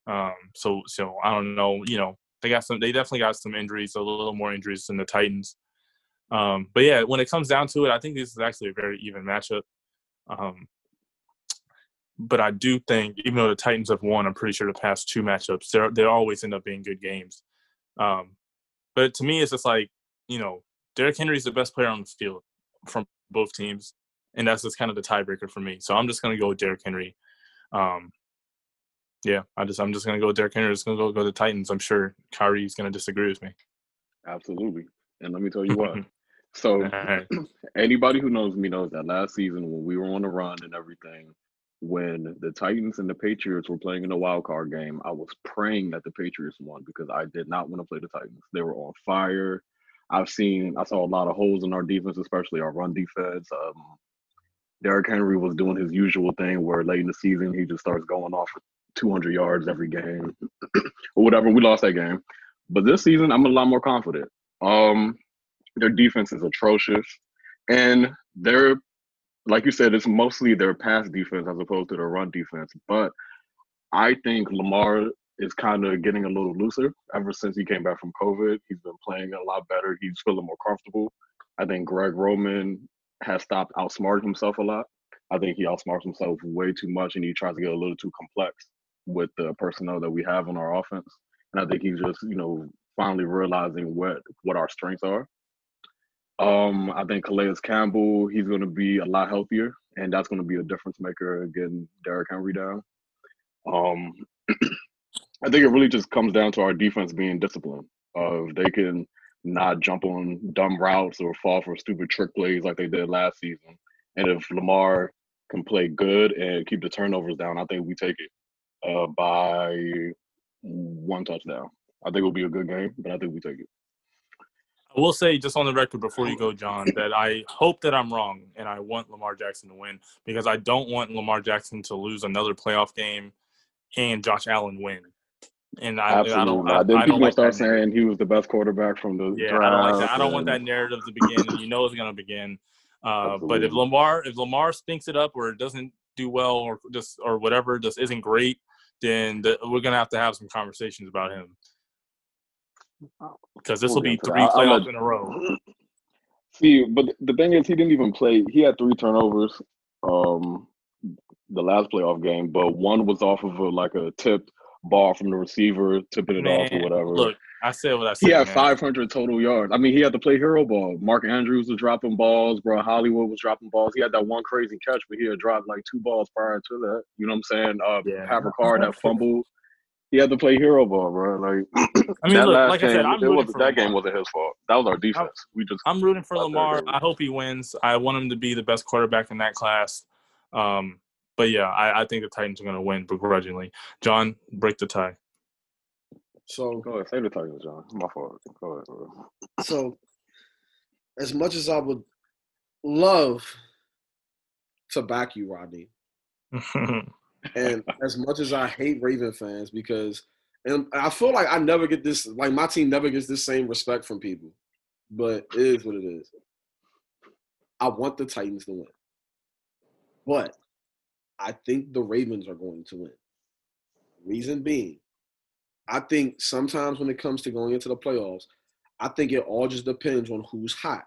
Um, so so I don't know. You know, they got some. They definitely got some injuries, a little more injuries than the Titans. Um, but yeah, when it comes down to it, I think this is actually a very even matchup. Um, but I do think, even though the Titans have won, I'm pretty sure the past two matchups, they they always end up being good games. Um, but to me, it's just like you know, Derrick Henry's the best player on the field from both teams, and that's just kind of the tiebreaker for me. So I'm just gonna go with Derrick Henry. Um, yeah, I just I'm just gonna go with Derrick Henry. Just gonna go go the Titans. I'm sure Kyrie's gonna disagree with me. Absolutely. And let me tell [laughs] you what. So Alright. [clears throat] anybody who knows me knows that last season when we were on the run and everything, when the Titans and the Patriots were playing in the wild card game, I was praying that the Patriots won because I did not want to play the Titans. They were on fire. I've seen I saw a lot of holes in our defense, especially our run defense. Um Derrick Henry was doing his usual thing where late in the season he just starts going off for 200 yards every game [clears throat] or whatever. We lost that game. But this season, I'm a lot more confident. Um, their defense is atrocious, and they're like you said, it's mostly their pass defense as opposed to their run defense. But I think Lamar is kind of getting a little looser ever since he came back from COVID. He's been playing a lot better. He's feeling more comfortable. I think Greg Roman has stopped outsmarting himself a lot. I think he outsmarts himself way too much, and he tries to get a little too complex with the personnel that we have on our offense. And I think he's just, you know, finally realizing what what our strengths are. Um, I think Calais Campbell, he's going to be a lot healthier, and that's going to be a difference maker getting Derrick Henry down. Um, [clears throat] I think it really just comes down to our defense being disciplined. Uh, if they can not jump on dumb routes or fall for stupid trick plays like they did last season, and if Lamar can play good and keep the turnovers down, I think we take it uh, by one touchdown. I think it'll be a good game, but I think we take it. I will say, just on the record before you go, John, [clears throat] that I hope that I'm wrong and I want Lamar Jackson to win because I don't want Lamar Jackson to lose another playoff game and Josh Allen win. And I, Absolutely. I don't, I, I people don't like start saying he was the best quarterback from the Yeah, draft. I don't like that. I don't want that narrative to begin. you know it's going to begin. Uh, but if Lamar, if Lamar stinks it up or doesn't do well or just or whatever, just isn't great, then the, we're going to have to have some conversations about him because this We'll be three. Playoffs in a row. [clears throat] See, but the thing is, he didn't even play. He had three turnovers, um, the last playoff game, but one was off of a, like a tipped ball from the receiver, tipping it off or whatever. Look, I said what I said. he had man. 500 total yards. I mean, he had to play hero ball. Mark Andrews was dropping balls, bro. Hollywood was dropping balls. He had that one crazy catch, but he had dropped like two balls prior to that. You know what I'm saying? Uh, Yeah. Pat Ricard, that fumble. He had to play hero ball, bro. Like, [clears throat] I mean, that look, last like game, I said, I'm it rooting wasn't- for that game wasn't his fault. That was our defense. We just I'm rooting for Lamar. I hope he wins. I want him to be the best quarterback in that class. Um, but yeah, I, I think the Titans are going to win begrudgingly. John, break the tie. So go ahead. Say the Titans, John. My fault. Go ahead, bro. so as much as I would love to back you, Rodney, [laughs] And as much as I hate Raven fans because and I feel like I never get this like my team never gets this same respect from people. But it is what it is. I want the Titans to win. But I think the Ravens are going to win. Reason being, I think sometimes when it comes to going into the playoffs, I think it all just depends on who's hot.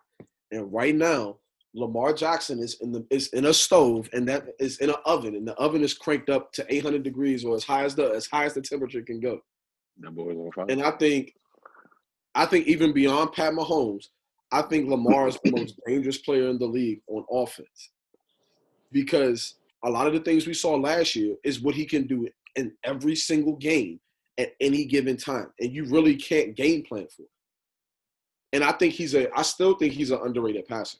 And right now, Lamar Jackson is in the is in a stove and that is in an oven and the oven is cranked up to 800 degrees or as high as the as high as the temperature can go. That boy's on fire. And I think I think even beyond Pat Mahomes, I think Lamar is the most dangerous player in the league on offense. Because a lot of the things we saw last year is what he can do in every single game at any given time. And you really can't game plan for it. And I think he's a I still think he's an underrated passer.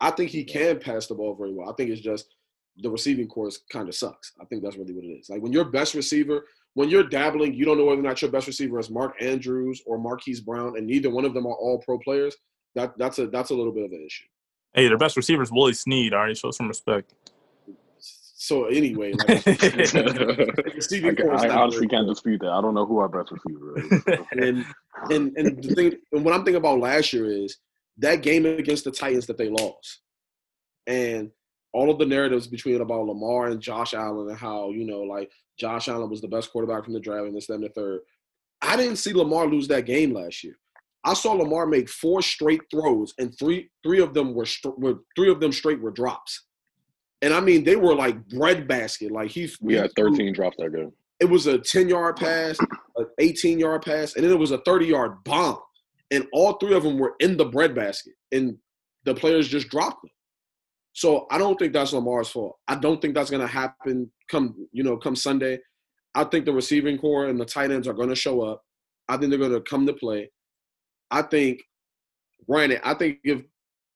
I think he can pass the ball very well. I think it's just the receiving course kind of sucks. I think that's really what it is. Like when your best receiver, when you're dabbling, you don't know whether or not your best receiver is Mark Andrews or Marquise Brown, and neither one of them are all pro players. That that's a that's a little bit of an issue. Hey, their best receiver is Willie Snead. Already show some respect. So anyway, like, [laughs] [laughs] receiving I, course I honestly can't dispute that. I don't know who our best receiver is. [laughs] and and and the thing and what I'm thinking about last year is that game against the Titans that they lost, and all of the narratives between about Lamar and Josh Allen and how you know like Josh Allen was the best quarterback from the draft and this that, and the third. I didn't see Lamar lose that game last year. I saw Lamar make four straight throws and three three of them were, str- were three of them straight were drops. And I mean, they were like bread basket. Like he, We had threw- 13 drops that game. it was a 10 yard pass, an 18 yard pass, and then it was a 30 yard bomb. And all three of them were in the bread basket, and the players just dropped them. So I don't think that's Lamar's fault. I don't think that's going to happen come you know come Sunday. I think the receiving core and the tight ends are going to show up. I think they're going to come to play. I think, granted, I think if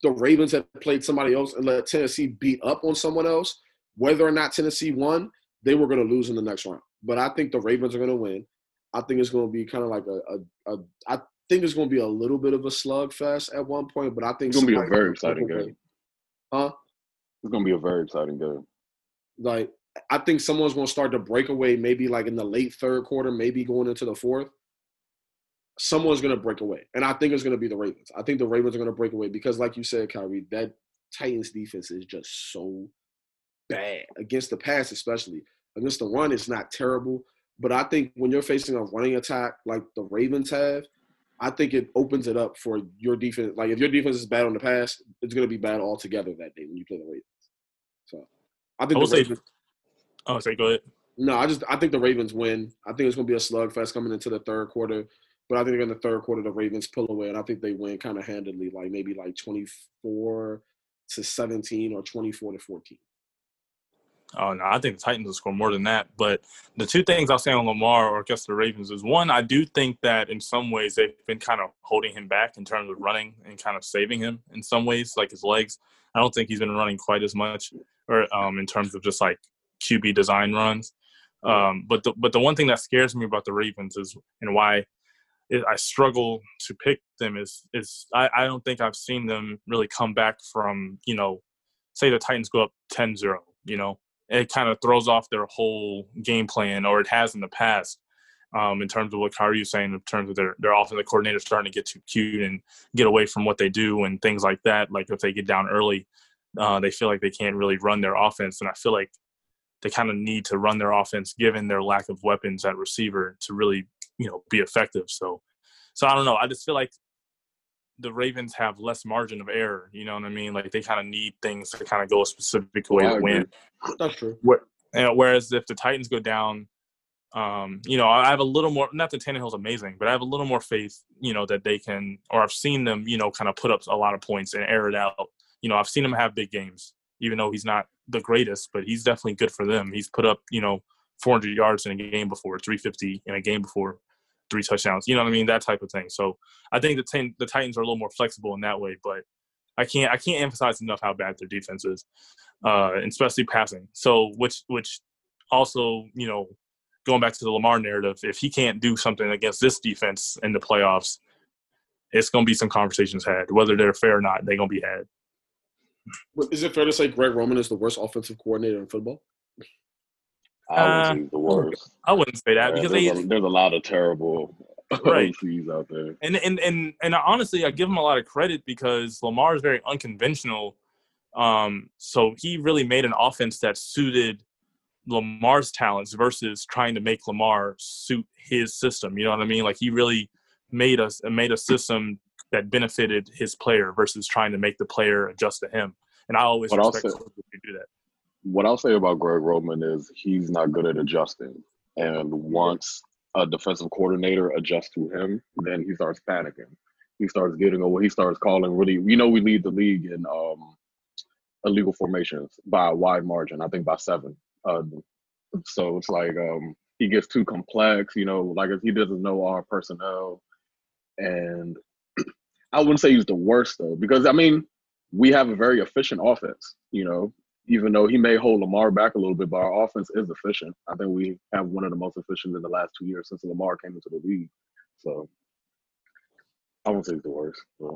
the Ravens had played somebody else and let Tennessee beat up on someone else, whether or not Tennessee won, they were going to lose in the next round. But I think the Ravens are going to win. I think it's going to be kind of like a, a, a I think it's going to be a little bit of a slugfest at one point, but I think It's gonna be a very exciting game. Huh? It's gonna be a very exciting game. Like I think someone's going to start to break away, maybe like in the late third quarter, maybe going into the fourth. Someone's going to break away, and I think it's going to be the Ravens. I think the Ravens are going to break away because, like you said, Kyrie, that Titans defense is just so bad against the pass, especially against the run. It's not terrible, but I think when you're facing a running attack like the Ravens have, I think it opens it up for your defense. Like if your defense is bad on the pass, it's going to be bad altogether that day when you play the Ravens. So I I think will the say- Ravens. Oh, say go ahead. No, I just I think the Ravens win. I think it's gonna be a slugfest coming into the third quarter. But I think in the third quarter the Ravens pull away, and I think they win kind of handedly, like maybe like twenty four to seventeen or twenty four to fourteen. Oh no, I think the Titans will score more than that. But the two things I'll say on Lamar or against the Ravens is one, I do think that in some ways they've been kind of holding him back in terms of running and kind of saving him in some ways, like his legs. I don't think he's been running quite as much, or um, in terms of just like QB design runs. Um, but the but the one thing that scares me about the Ravens is and why it, I struggle to pick them is is I, I don't think I've seen them really come back from you know say the Titans go up 10-0, you know it kind of throws off their whole game plan, or it has in the past. Um, in terms of what Kyrie was saying, in terms of their their offensive coordinator starting to get too cute and get away from what they do and things like that. Like if they get down early, uh, they feel like they can't really run their offense, and I feel like they kind of need to run their offense given their lack of weapons at receiver to really you know be effective. So, so I don't know. I just feel like the Ravens have less margin of error. You know what I mean? Like they kind of need things to kind of go a specific way I to win. That's true. Whereas if the Titans go down, um, you know, I have a little more. Not that Tannehill's amazing, but I have a little more faith, you know, that they can. Or I've seen them, you know, kind of put up a lot of points and air it out. You know, I've seen him have big games, even though he's not the greatest, but he's definitely good for them. He's put up, you know, 400 yards in a game before, 350 in a game before, three touchdowns. You know what I mean? That type of thing. So I think the the Titans are a little more flexible in that way, but I can't I can't emphasize enough how bad their defense is, uh, and especially passing. So which which also you know going back to the Lamar narrative, if he can't do something against this defense in the playoffs, it's going to be some conversations had. Whether they're fair or not, they're going to be had. Is it fair to say Greg Roman is the worst offensive coordinator in football? I would Uh, the worst. I wouldn't say that Yeah, because there's, they a, there's a lot of terrible [laughs] Right. OCs out there. and and and and honestly, I give him a lot of credit because Lamar is very unconventional. Um, so he really made an offense that suited Lamar's talents versus trying to make Lamar suit his system. You know what I mean? Like he really made us made a system that benefited his player versus trying to make the player adjust to him. And I always But respect also- who do that. What I'll say about Greg Roman is he's not good at adjusting. And once a defensive coordinator adjusts to him, then he starts panicking. He starts getting away. He starts calling really. You know, we lead the league in um, illegal formations by a wide margin. I think by seven. Uh, so it's like um, he gets too complex. You know, like if he doesn't know our personnel, and [clears throat] I wouldn't say he's the worst though, because I mean we have a very efficient offense. You know, even though he may hold Lamar back a little bit, but our offense is efficient. I think we have one of the most efficient in the last two years since Lamar came into the league. So I won't say he's the worst. But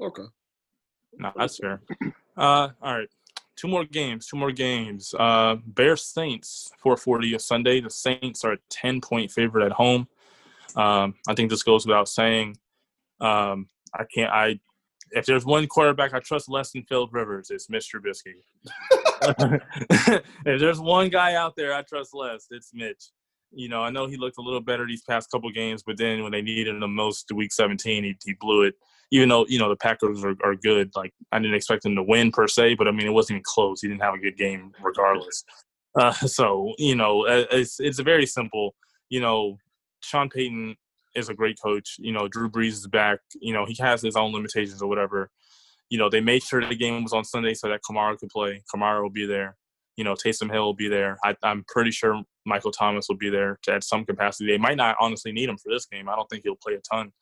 Okay. No, that's fair. Uh, all right. Two more games. Two more games. Uh, Bears Saints, 440 a Sunday. The Saints are a 10 point favorite at home. Um, I think this goes without saying. Um, I can't. I if there's one quarterback I trust less than Philip Rivers, it's Mr. Trubisky. [laughs] if there's one guy out there I trust less, it's Mitch. You know, I know he looked a little better these past couple games, but then when they needed him the most, week 17, he, he blew it even though you know the Packers are, are good, like I didn't expect them to win per se, but I mean it wasn't even close. He didn't have a good game regardless. Uh, so you know it's it's a very simple. You know, Sean Payton is a great coach. You know, Drew Brees is back. You know, he has his own limitations or whatever. You know, they made sure the game was on Sunday so that Kamara could play. Kamara will be there. You know, Taysom Hill will be there. I, I'm pretty sure Michael Thomas will be there to, at some capacity. They might not honestly need him for this game. I don't think he'll play a ton.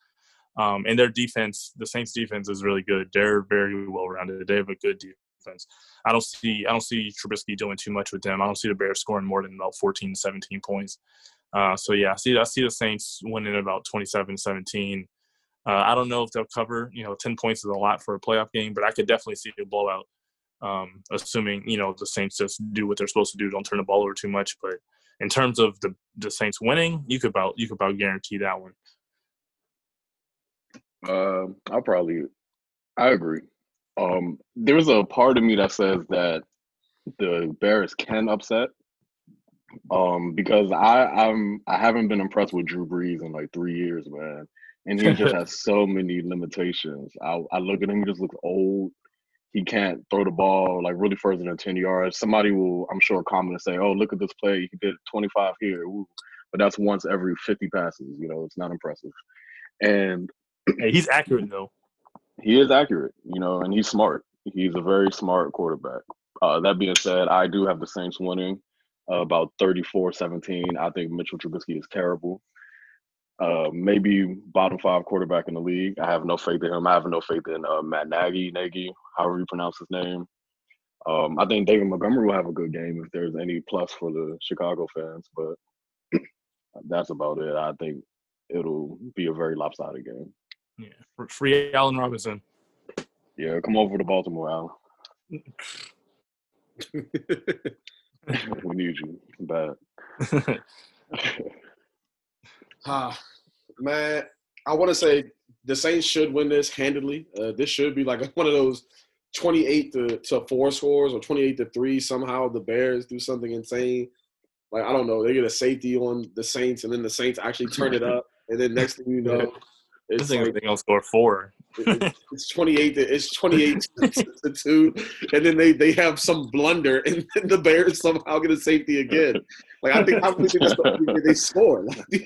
Um, and their defense, the Saints' defense is really good. They're very well rounded. They have a good defense. I don't see I don't see Trubisky doing too much with them. I don't see the Bears scoring more than about 14, 17 points. Uh, so yeah, I see I see the Saints winning about 27-17. Uh, I don't know if they'll cover. You know, 10 points is a lot for a playoff game, but I could definitely see a blowout. Um, assuming you know the Saints just do what they're supposed to do, don't turn the ball over too much. But in terms of the the Saints winning, you could about you could about guarantee that one. uh, I'll probably I agree. Um, there's a part of me that says that the Bears can upset. Um, because I I'm I haven't been impressed with Drew Brees in like three years, man. And he just [laughs] has so many limitations. I I look at him, he just looks old. He can't throw the ball like really further than 10 yards. Somebody will, I'm sure, comment and say, Oh, look at this play. He did 25 here. Woo. But that's once every 50 passes, you know, it's not impressive. And Hey, he's accurate though. he is accurate, you know, and he's smart. He's a very smart quarterback. Uh, that being said, I do have the Saints winning uh, about 34-17. I think Mitchell Trubisky is terrible. Uh, maybe bottom five quarterback in the league. I have no faith in him. I have no faith in uh, Matt Nagy, Nagy, however you pronounce his name. Um, I think David Montgomery will have a good game if there's any plus for the Chicago fans, but [clears throat] that's about it. I think it'll be a very lopsided game. Yeah, free Allen Robinson. Yeah, come over to Baltimore, Allen. [laughs] we need you bad. [laughs] Ah, man, I want to say the Saints should win this handedly. Uh, this should be like [laughs] one of those 28 to, to four scores or 28 to three. Somehow the Bears do something insane. Like, I don't know, they get a safety on the Saints and then the Saints actually turn it up. And then next thing you [laughs] know, it's think like, they're gonna score four. it- [laughs] it's 28 to, it's 28 to, to two. And then they, they have some blunder and then the Bears somehow get a safety again. Like, I think, I think they, just, they score. [laughs]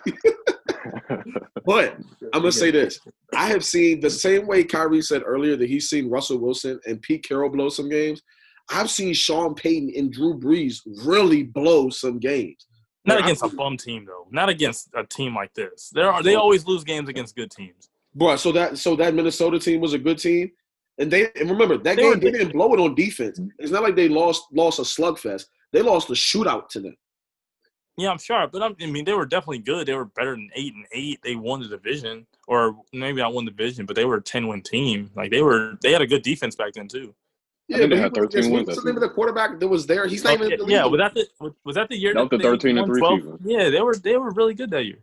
But I'm gonna say this: I have seen the same way Kyrie said earlier that he's seen Russell Wilson and Pete Carroll blow some games. I've seen Sean Payton and Drew Brees really blow some games. Not Like, I against a bum team though. Not against a team like this. There are they always lose games against good teams. Bro, so that so that Minnesota team was a good team, and they and remember that They game they didn't blow it on defense. It's not like they lost lost a slugfest. They lost a shootout to them. Yeah, I'm sure, but I'm, I mean they were definitely good. They were better than eight and eight. They won the division, or maybe not won the division, but they were a ten win team. Like they were, they had a good defense back then too. Yeah, they had he was- 13 wins What's the name of the quarterback that was there? He's not even yeah, the yeah, was that the was that the year That was the 13 and three season. Yeah, they were they were really good that year.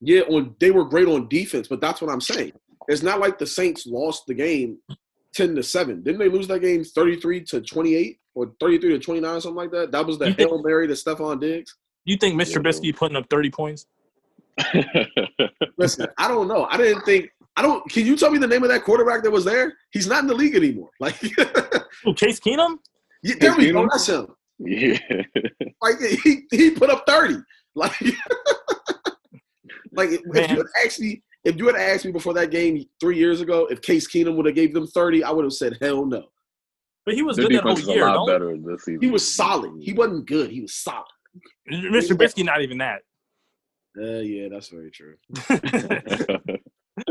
Yeah, on they were great on defense, but that's what I'm saying. It's not like the Saints lost the game ten to seven. Didn't they lose that game thirty three to twenty eight or thirty three to twenty nine, or something like that? That was the You think- hail mary to Stefon Diggs. You think Mr. Yeah. Trubisky putting up thirty points? [laughs] Listen, I don't know. I didn't think. I don't. Can you tell me the name of that quarterback that was there? He's not in the league anymore. [laughs] Like, Who, Case Keenum? yeah, there we go. Keenum? That's him. yeah. Like he he put up thirty. Like, [laughs] like if Man. you had asked me, if you had asked me before that game three years ago, if Case Keenum would have gave them thirty, I would have said hell no. But he was The good that whole defense is a lot better this season. He was solid. He wasn't good. He was solid. Mr. Trubisky not even that. Uh, yeah, that's very true. [laughs]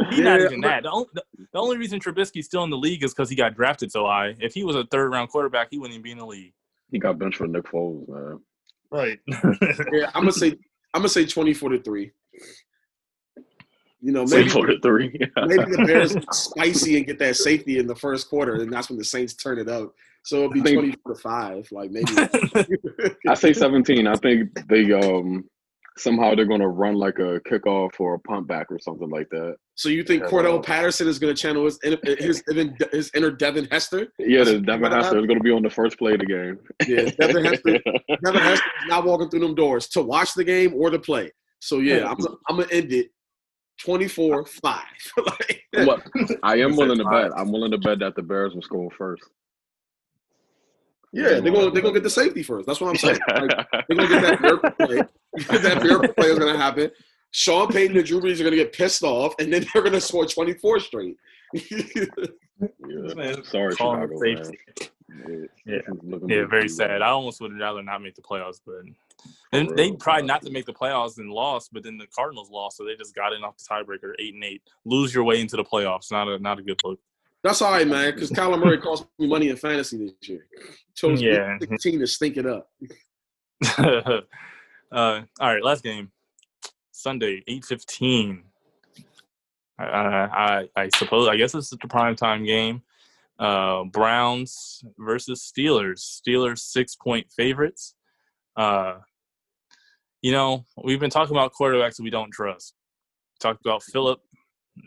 He's not even but- that. The only, the, the only reason Trubisky's still in the league is because he got drafted so high. If he was a third round quarterback, he wouldn't even be in the league. he got benched for Nick Foles, man. Right. [laughs] Yeah, I'm gonna say I'm gonna say 24 to three. You know, maybe for to three. maybe the Bears [laughs] get spicy and get that safety in the first quarter, and that's when the Saints turn it up. So it'll be think- 24 to five, like maybe. [laughs] I say 17. I think they um somehow they're gonna run like a kickoff or a punt back or something like that. so you think Cordarrelle Patterson is gonna channel his his [laughs] his, his inner Devin Hester? Yeah, the Devin Hester is gonna be on the first play of the game. Yeah, Devin Hester. [laughs] Devin Hester is not walking through them doors to watch the game or to play. So yeah, I'm I'm gonna end it 24 5. [laughs] like, What I am willing to bet. I'm willing to bet that the Bears will score first. Yeah, they're gonna they're gonna get the safety first. That's what I'm saying. Like, [laughs] They're gonna get that miracle play. [laughs] that miracle play is gonna happen. Sean Payton and Drew Brees are gonna get pissed off, and then they're gonna score 24 straight. Yeah. Man, Sorry, calling Chicago. safety. Man. Yeah. This is looking Yeah, very for sad. I almost would rather not make the playoffs, but and For they real, tried bro. not to make the playoffs and lost, but then the Cardinals lost, so they just got in off the tiebreaker, eight and eight. Lose your way into the playoffs, not a not a good look. That's all right, man. Because Kyler Murray cost me money in fantasy this year. Chose Yeah. 16 to stink it up. [laughs] uh, all right, last game, Sunday, eight fifteen. I, I I suppose I guess this is the prime time game. Uh, Browns versus Steelers. Steelers six point favorites. Uh, you know we've been talking about quarterbacks that we don't trust. We talked about Philip.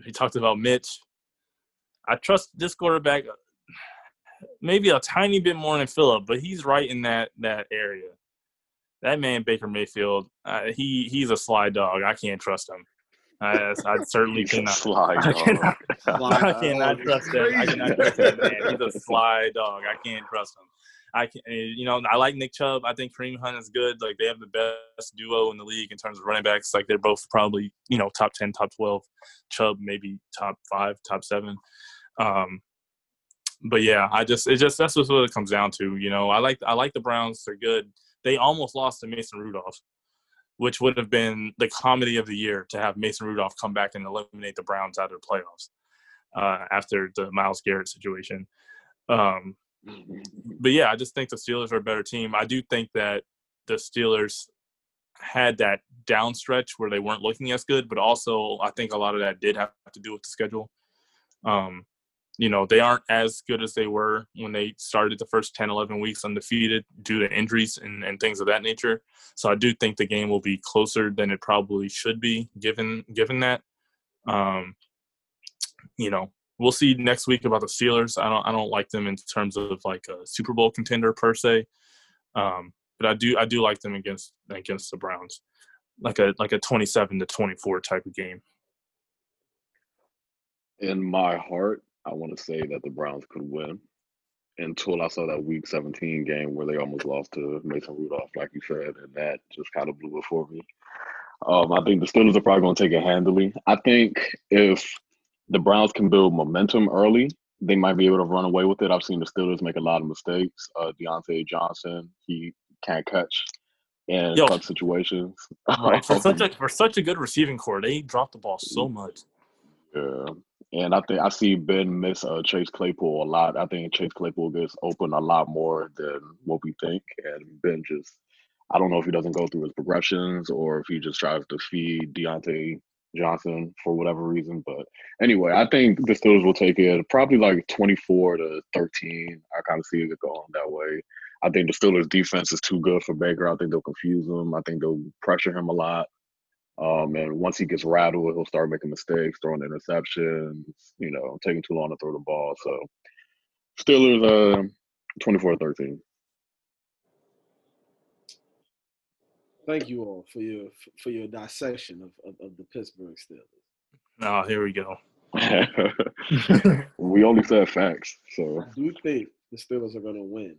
We talked about Mitch. I trust this quarterback maybe a tiny bit more than Philip, but he's right in that that area that man Baker Mayfield, uh, he he's a sly dog. I can't trust him. I, I certainly cannot. sly I dog. cannot, I cannot dog. trust that. I cannot trust that man. He's a sly dog. I can't trust him. I can, you know, I like Nick Chubb. I think Kareem Hunt is good. Like they have the best duo in the league in terms of running backs. Like they're both probably, you know, top ten, top twelve. Chubb maybe top five, top seven. Um, but yeah, I just it just that's just what it comes down to. You know, I like I like the Browns. They're good. They almost lost to Mason Rudolph, which would have been the comedy of the year to have Mason Rudolph come back and eliminate the Browns out of the playoffs uh, after the Miles Garrett situation. Um, but yeah, I just think the Steelers are a better team. I do think that the Steelers had that down stretch where they weren't looking as good, but also I think a lot of that did have to do with the schedule. Um, you know, they aren't as good as they were when they started the first 10, 11 weeks undefeated due to injuries and, and things of that nature. So I do think the game will be closer than it probably should be given given that. Um, you know, we'll see next week about the Steelers. I don't I don't like them in terms of like a Super Bowl contender per se. Um, but I do I do like them against against the Browns. Like a like a 27 to 24 type of game. In my heart, I want to say that the Browns could win until I saw that Week 17 game where they almost lost to Mason Rudolph, like you said, and that just kind of blew it for me. Um, I think the Steelers are probably going to take it handily. I think if the Browns can build momentum early, they might be able to run away with it. I've seen the Steelers make a lot of mistakes. Uh, Diontae Johnson, he can't catch in Yo. clutch situations. For [laughs] such a for such a good receiving core, they drop the ball so much. Yeah. And I think I see Ben miss uh, Chase Claypool a lot. I think Chase Claypool gets open a lot more than what we think. And Ben just, I don't know if he doesn't go through his progressions or if he just tries to feed Diontae Johnson for whatever reason. But anyway, I think the Steelers will take it probably like 24 to 13. I kind of see it going that way. I think the Steelers defense is too good for Baker. I think they'll confuse him. I think they'll pressure him a lot. Um, and once he gets rattled, he'll start making mistakes, throwing interceptions, you know, taking too long to throw the ball. So Steelers uh 24-13. Thank you all for your for your dissection of, of, of the Pittsburgh Steelers. Oh, here we go. [laughs] we only said facts, so I do think the Steelers are going to win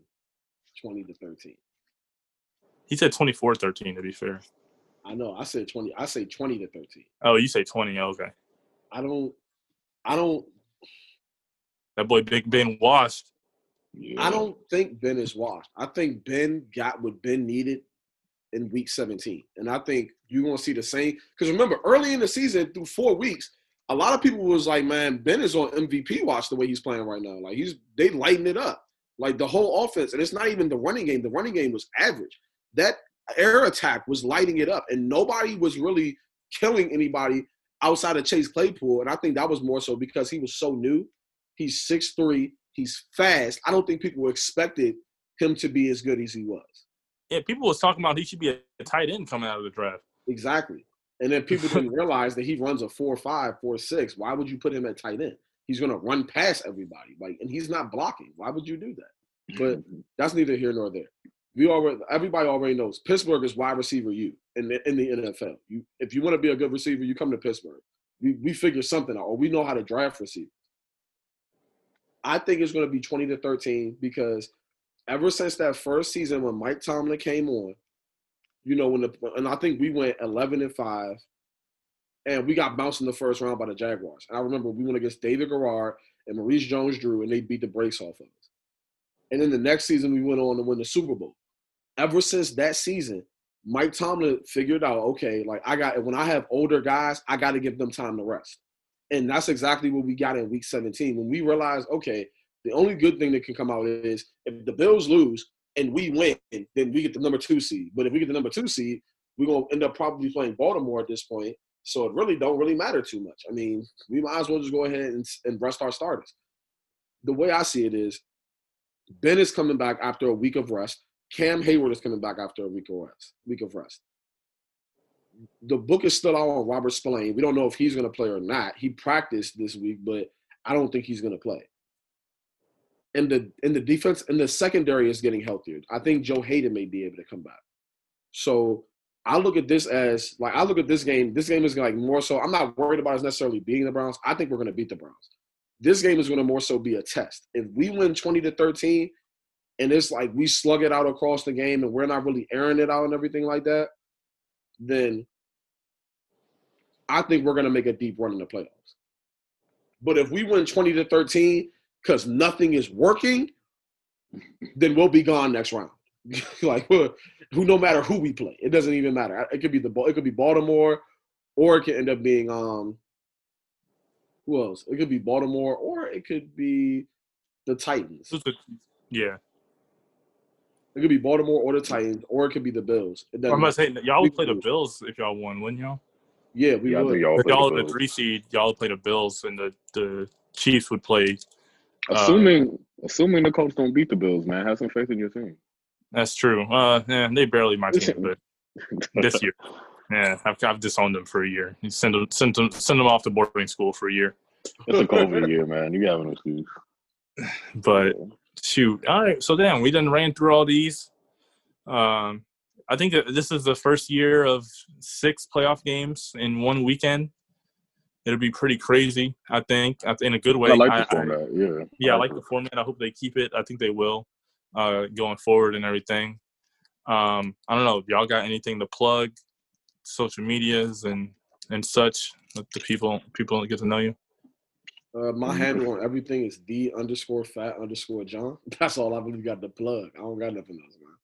20 to 13. He said 24-13 to be fair. I know. I said 20. I say 20 to 13. Oh, you say 20. Okay. I don't. I don't. That boy Big Ben washed. yeah. I don't think Ben is washed. I think Ben got what Ben needed in week 17. And I think you're going to see the same. Because remember, early in the season, through four weeks, a lot of people was like, man, Ben is on MVP watch the way he's playing right now. Like, he's they lighten it up. Like, the whole offense. And it's not even the running game. The running game was average. That air attack was lighting it up. And nobody was really killing anybody outside of Chase Claypool. And I think that was more so because he was so new. He's 6'3. He's fast. I don't think people expected him to be as good as he was. Yeah, people was talking about he should be a, a tight end coming out of the draft. Exactly. And then people didn't realize that he runs a four five, four six. Why would you put him at tight end? He's gonna run past everybody. Like, and he's not blocking. Why would you do that? But mm-hmm. that's neither here nor there. We already everybody already knows Pittsburgh is wide receiver you in the in the NFL. You if you want to be a good receiver, you come to Pittsburgh. We we figure something out, or we know how to draft receivers. I think it's going to be 20 to 13 because ever since that first season when Mike Tomlin came on, you know, when the and I think we went 11 and 5 and we got bounced in the first round by the Jaguars. And I remember we went against David Garrard and Maurice Jones-Drew and they beat the brakes off of us. And then the next season we went on to win the Super Bowl. Ever since that season, Mike Tomlin figured out, okay, like I got when I have older guys, I got to give them time to rest. And that's exactly what we got in week 17 when we realized, okay, the only good thing that can come out is if the Bills lose and we win, then we get the number two seed. But if we get the number two seed, we're gonna end up probably playing Baltimore at this point. So it really don't really matter too much. I mean, we might as well just go ahead and, and rest our starters. The way I see it is, Ben is coming back after a week of rest. Cam Heyward is coming back after a week of rest. Week of rest. The book is still out on Robert Spillane. We don't know if he's going to play or not. He practiced this week, but I don't think he's going to play. And the in the defense and the secondary is getting healthier. I think Joe Haden may be able to come back. So I look at this as like I look at this game. This game is like more so. I'm not worried about us necessarily beating the Browns. I think we're going to beat the Browns. This game is going to more so be a test. If we win 20 to 13, and it's like we slug it out across the game, and we're not really airing it out and everything like that, then I think we're going to make a deep run in the playoffs. But if we win 20 to 13 because nothing is working, then we'll be gone next round. [laughs] like who, no matter who we play, it doesn't even matter. It could be the it could be Baltimore, or it could end up being um. Who else? It could be Baltimore, or it could be the Titans. Yeah. It could be Baltimore or the Titans, or it could be the Bills. I'm doesn't about to say y'all would play the. Bills if y'all won, wouldn't y'all? Yeah, we Yeah, I would. y'all If y'all the the three seed, y'all would play the Bills, and the the Chiefs would play. uh, Assuming assuming the Colts don't beat the Bills, man, have some faith in your team. That's true. Uh, yeah, they barely my team, [laughs] but this year, yeah, I've, I've disowned them for a year. You send them, send them, send them off to boarding school for a year. It's a COVID year, man. You have an excuse. But shoot, all right. So then we done ran through all these. Um, I think that this is the first year of six playoff games in one weekend. It'll be pretty crazy. I think in a good way. I like I- the format. Yeah. yeah, I like the format. I hope they keep it. I think they will, uh, going forward and everything. Um, I don't know. if Y'all got anything to plug? Social medias and and such. Let the people people get to know you. Uh, my handle on everything is the underscore fat underscore John. [laughs] That's all I really got to plug. I don't got nothing else, man.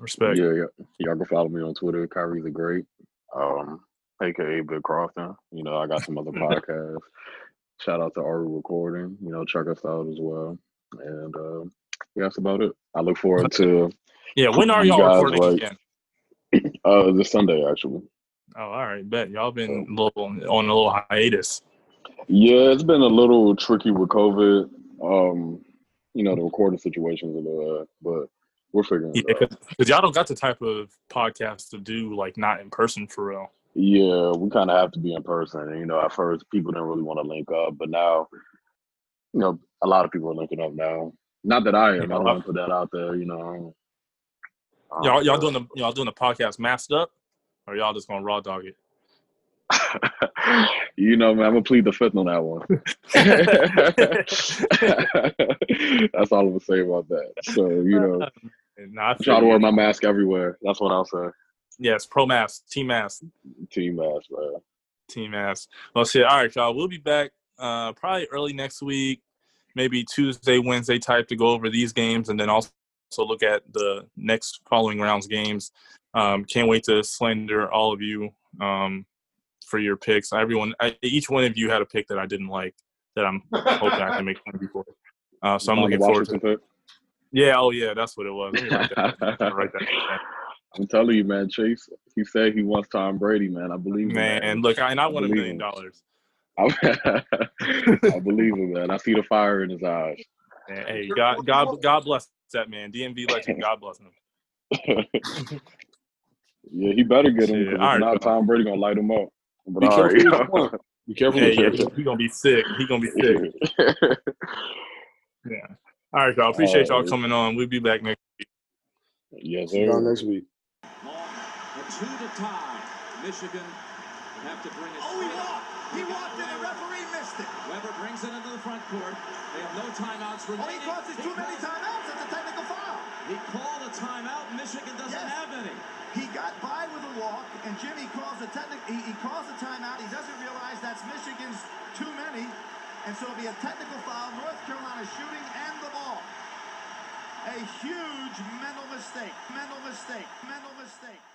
Respect. Yeah, yeah. Y'all can follow me on Twitter, Kyrie the Great, um, aka Bill Crofton. You know, I got some other [laughs] podcasts. Shout out to Aru Recording. You know, check us out as well. And uh, yeah, that's about it. I look forward to Yeah. When are You y'all guys recording like- again? [clears throat] uh this Sunday actually. Oh, all right, bet y'all been a little on a little hiatus. Yeah, it's been a little tricky with COVID. Um, you know, the recording situations a little, but we're figuring Yeah, it out. because y'all don't got the type of podcast to do like not in person for real. Yeah, we kind of have to be in person. And, you know, at first people didn't really want to link up, but now, you know, a lot of people are linking up now. Not that I am. I don't want to put that out there. You know. Um, Y'all y'all doing the y'all doing the podcast masked up, or y'all just gonna raw dog it? [laughs] you know, man, I'm gonna plead the fifth on that one. [laughs] That's all I'm gonna say about that. So, you know, [laughs] nah, I I feel try to wear my mask everywhere. That's what I'll say. Yes, pro mask, team mask, Team mask, man. team mask. Well, shit. All right, y'all. We'll be back uh, probably early next week, maybe Tuesday, Wednesday type to go over these games, and then also look at the next following rounds games. Um, can't wait to slander all of you um, for your picks. Everyone, I, each one of you had a pick that I didn't like that I'm hoping I can make fun of you for. Uh, so I'm looking forward to. Washington Yeah. Oh yeah, that's what it was. Write that. Write that. [laughs] I'm telling you, man, Chase. He said he wants Tom Brady, man. I believe him, Man, look, I, and I I won a million dollars. I, [laughs] I believe him, man. I see the fire in his eyes. And, hey, God, God, God bless that man. DMV legend. God bless him. [laughs] yeah, he better get him all right, not. Tom Brady gonna light him up. But Be all careful right, what you [laughs] want. Be careful Hey, yeah, want. he, he gonna be sick. He gonna be sick. [laughs] Yeah. All right, y'all. Appreciate y'all coming on. We'll be back next. Week. Yes, See y'all sir. next week. Long, a two to tie. Michigan would have to bring it. Oh, he walked. He walked and the referee missed it. Webber brings it into the front court. They have no timeouts Oh, he remaining. causes too many calls- timeouts. That's a technical foul. He called a timeout. Michigan doesn't Yes. have any. Got by with a walk, and Jimmy calls a technical. He, he calls a timeout. He doesn't realize that's Michigan's too many, and so it'll be a technical foul. North Carolina shooting and the ball. A huge mental mistake. Mental mistake. Mental mistake.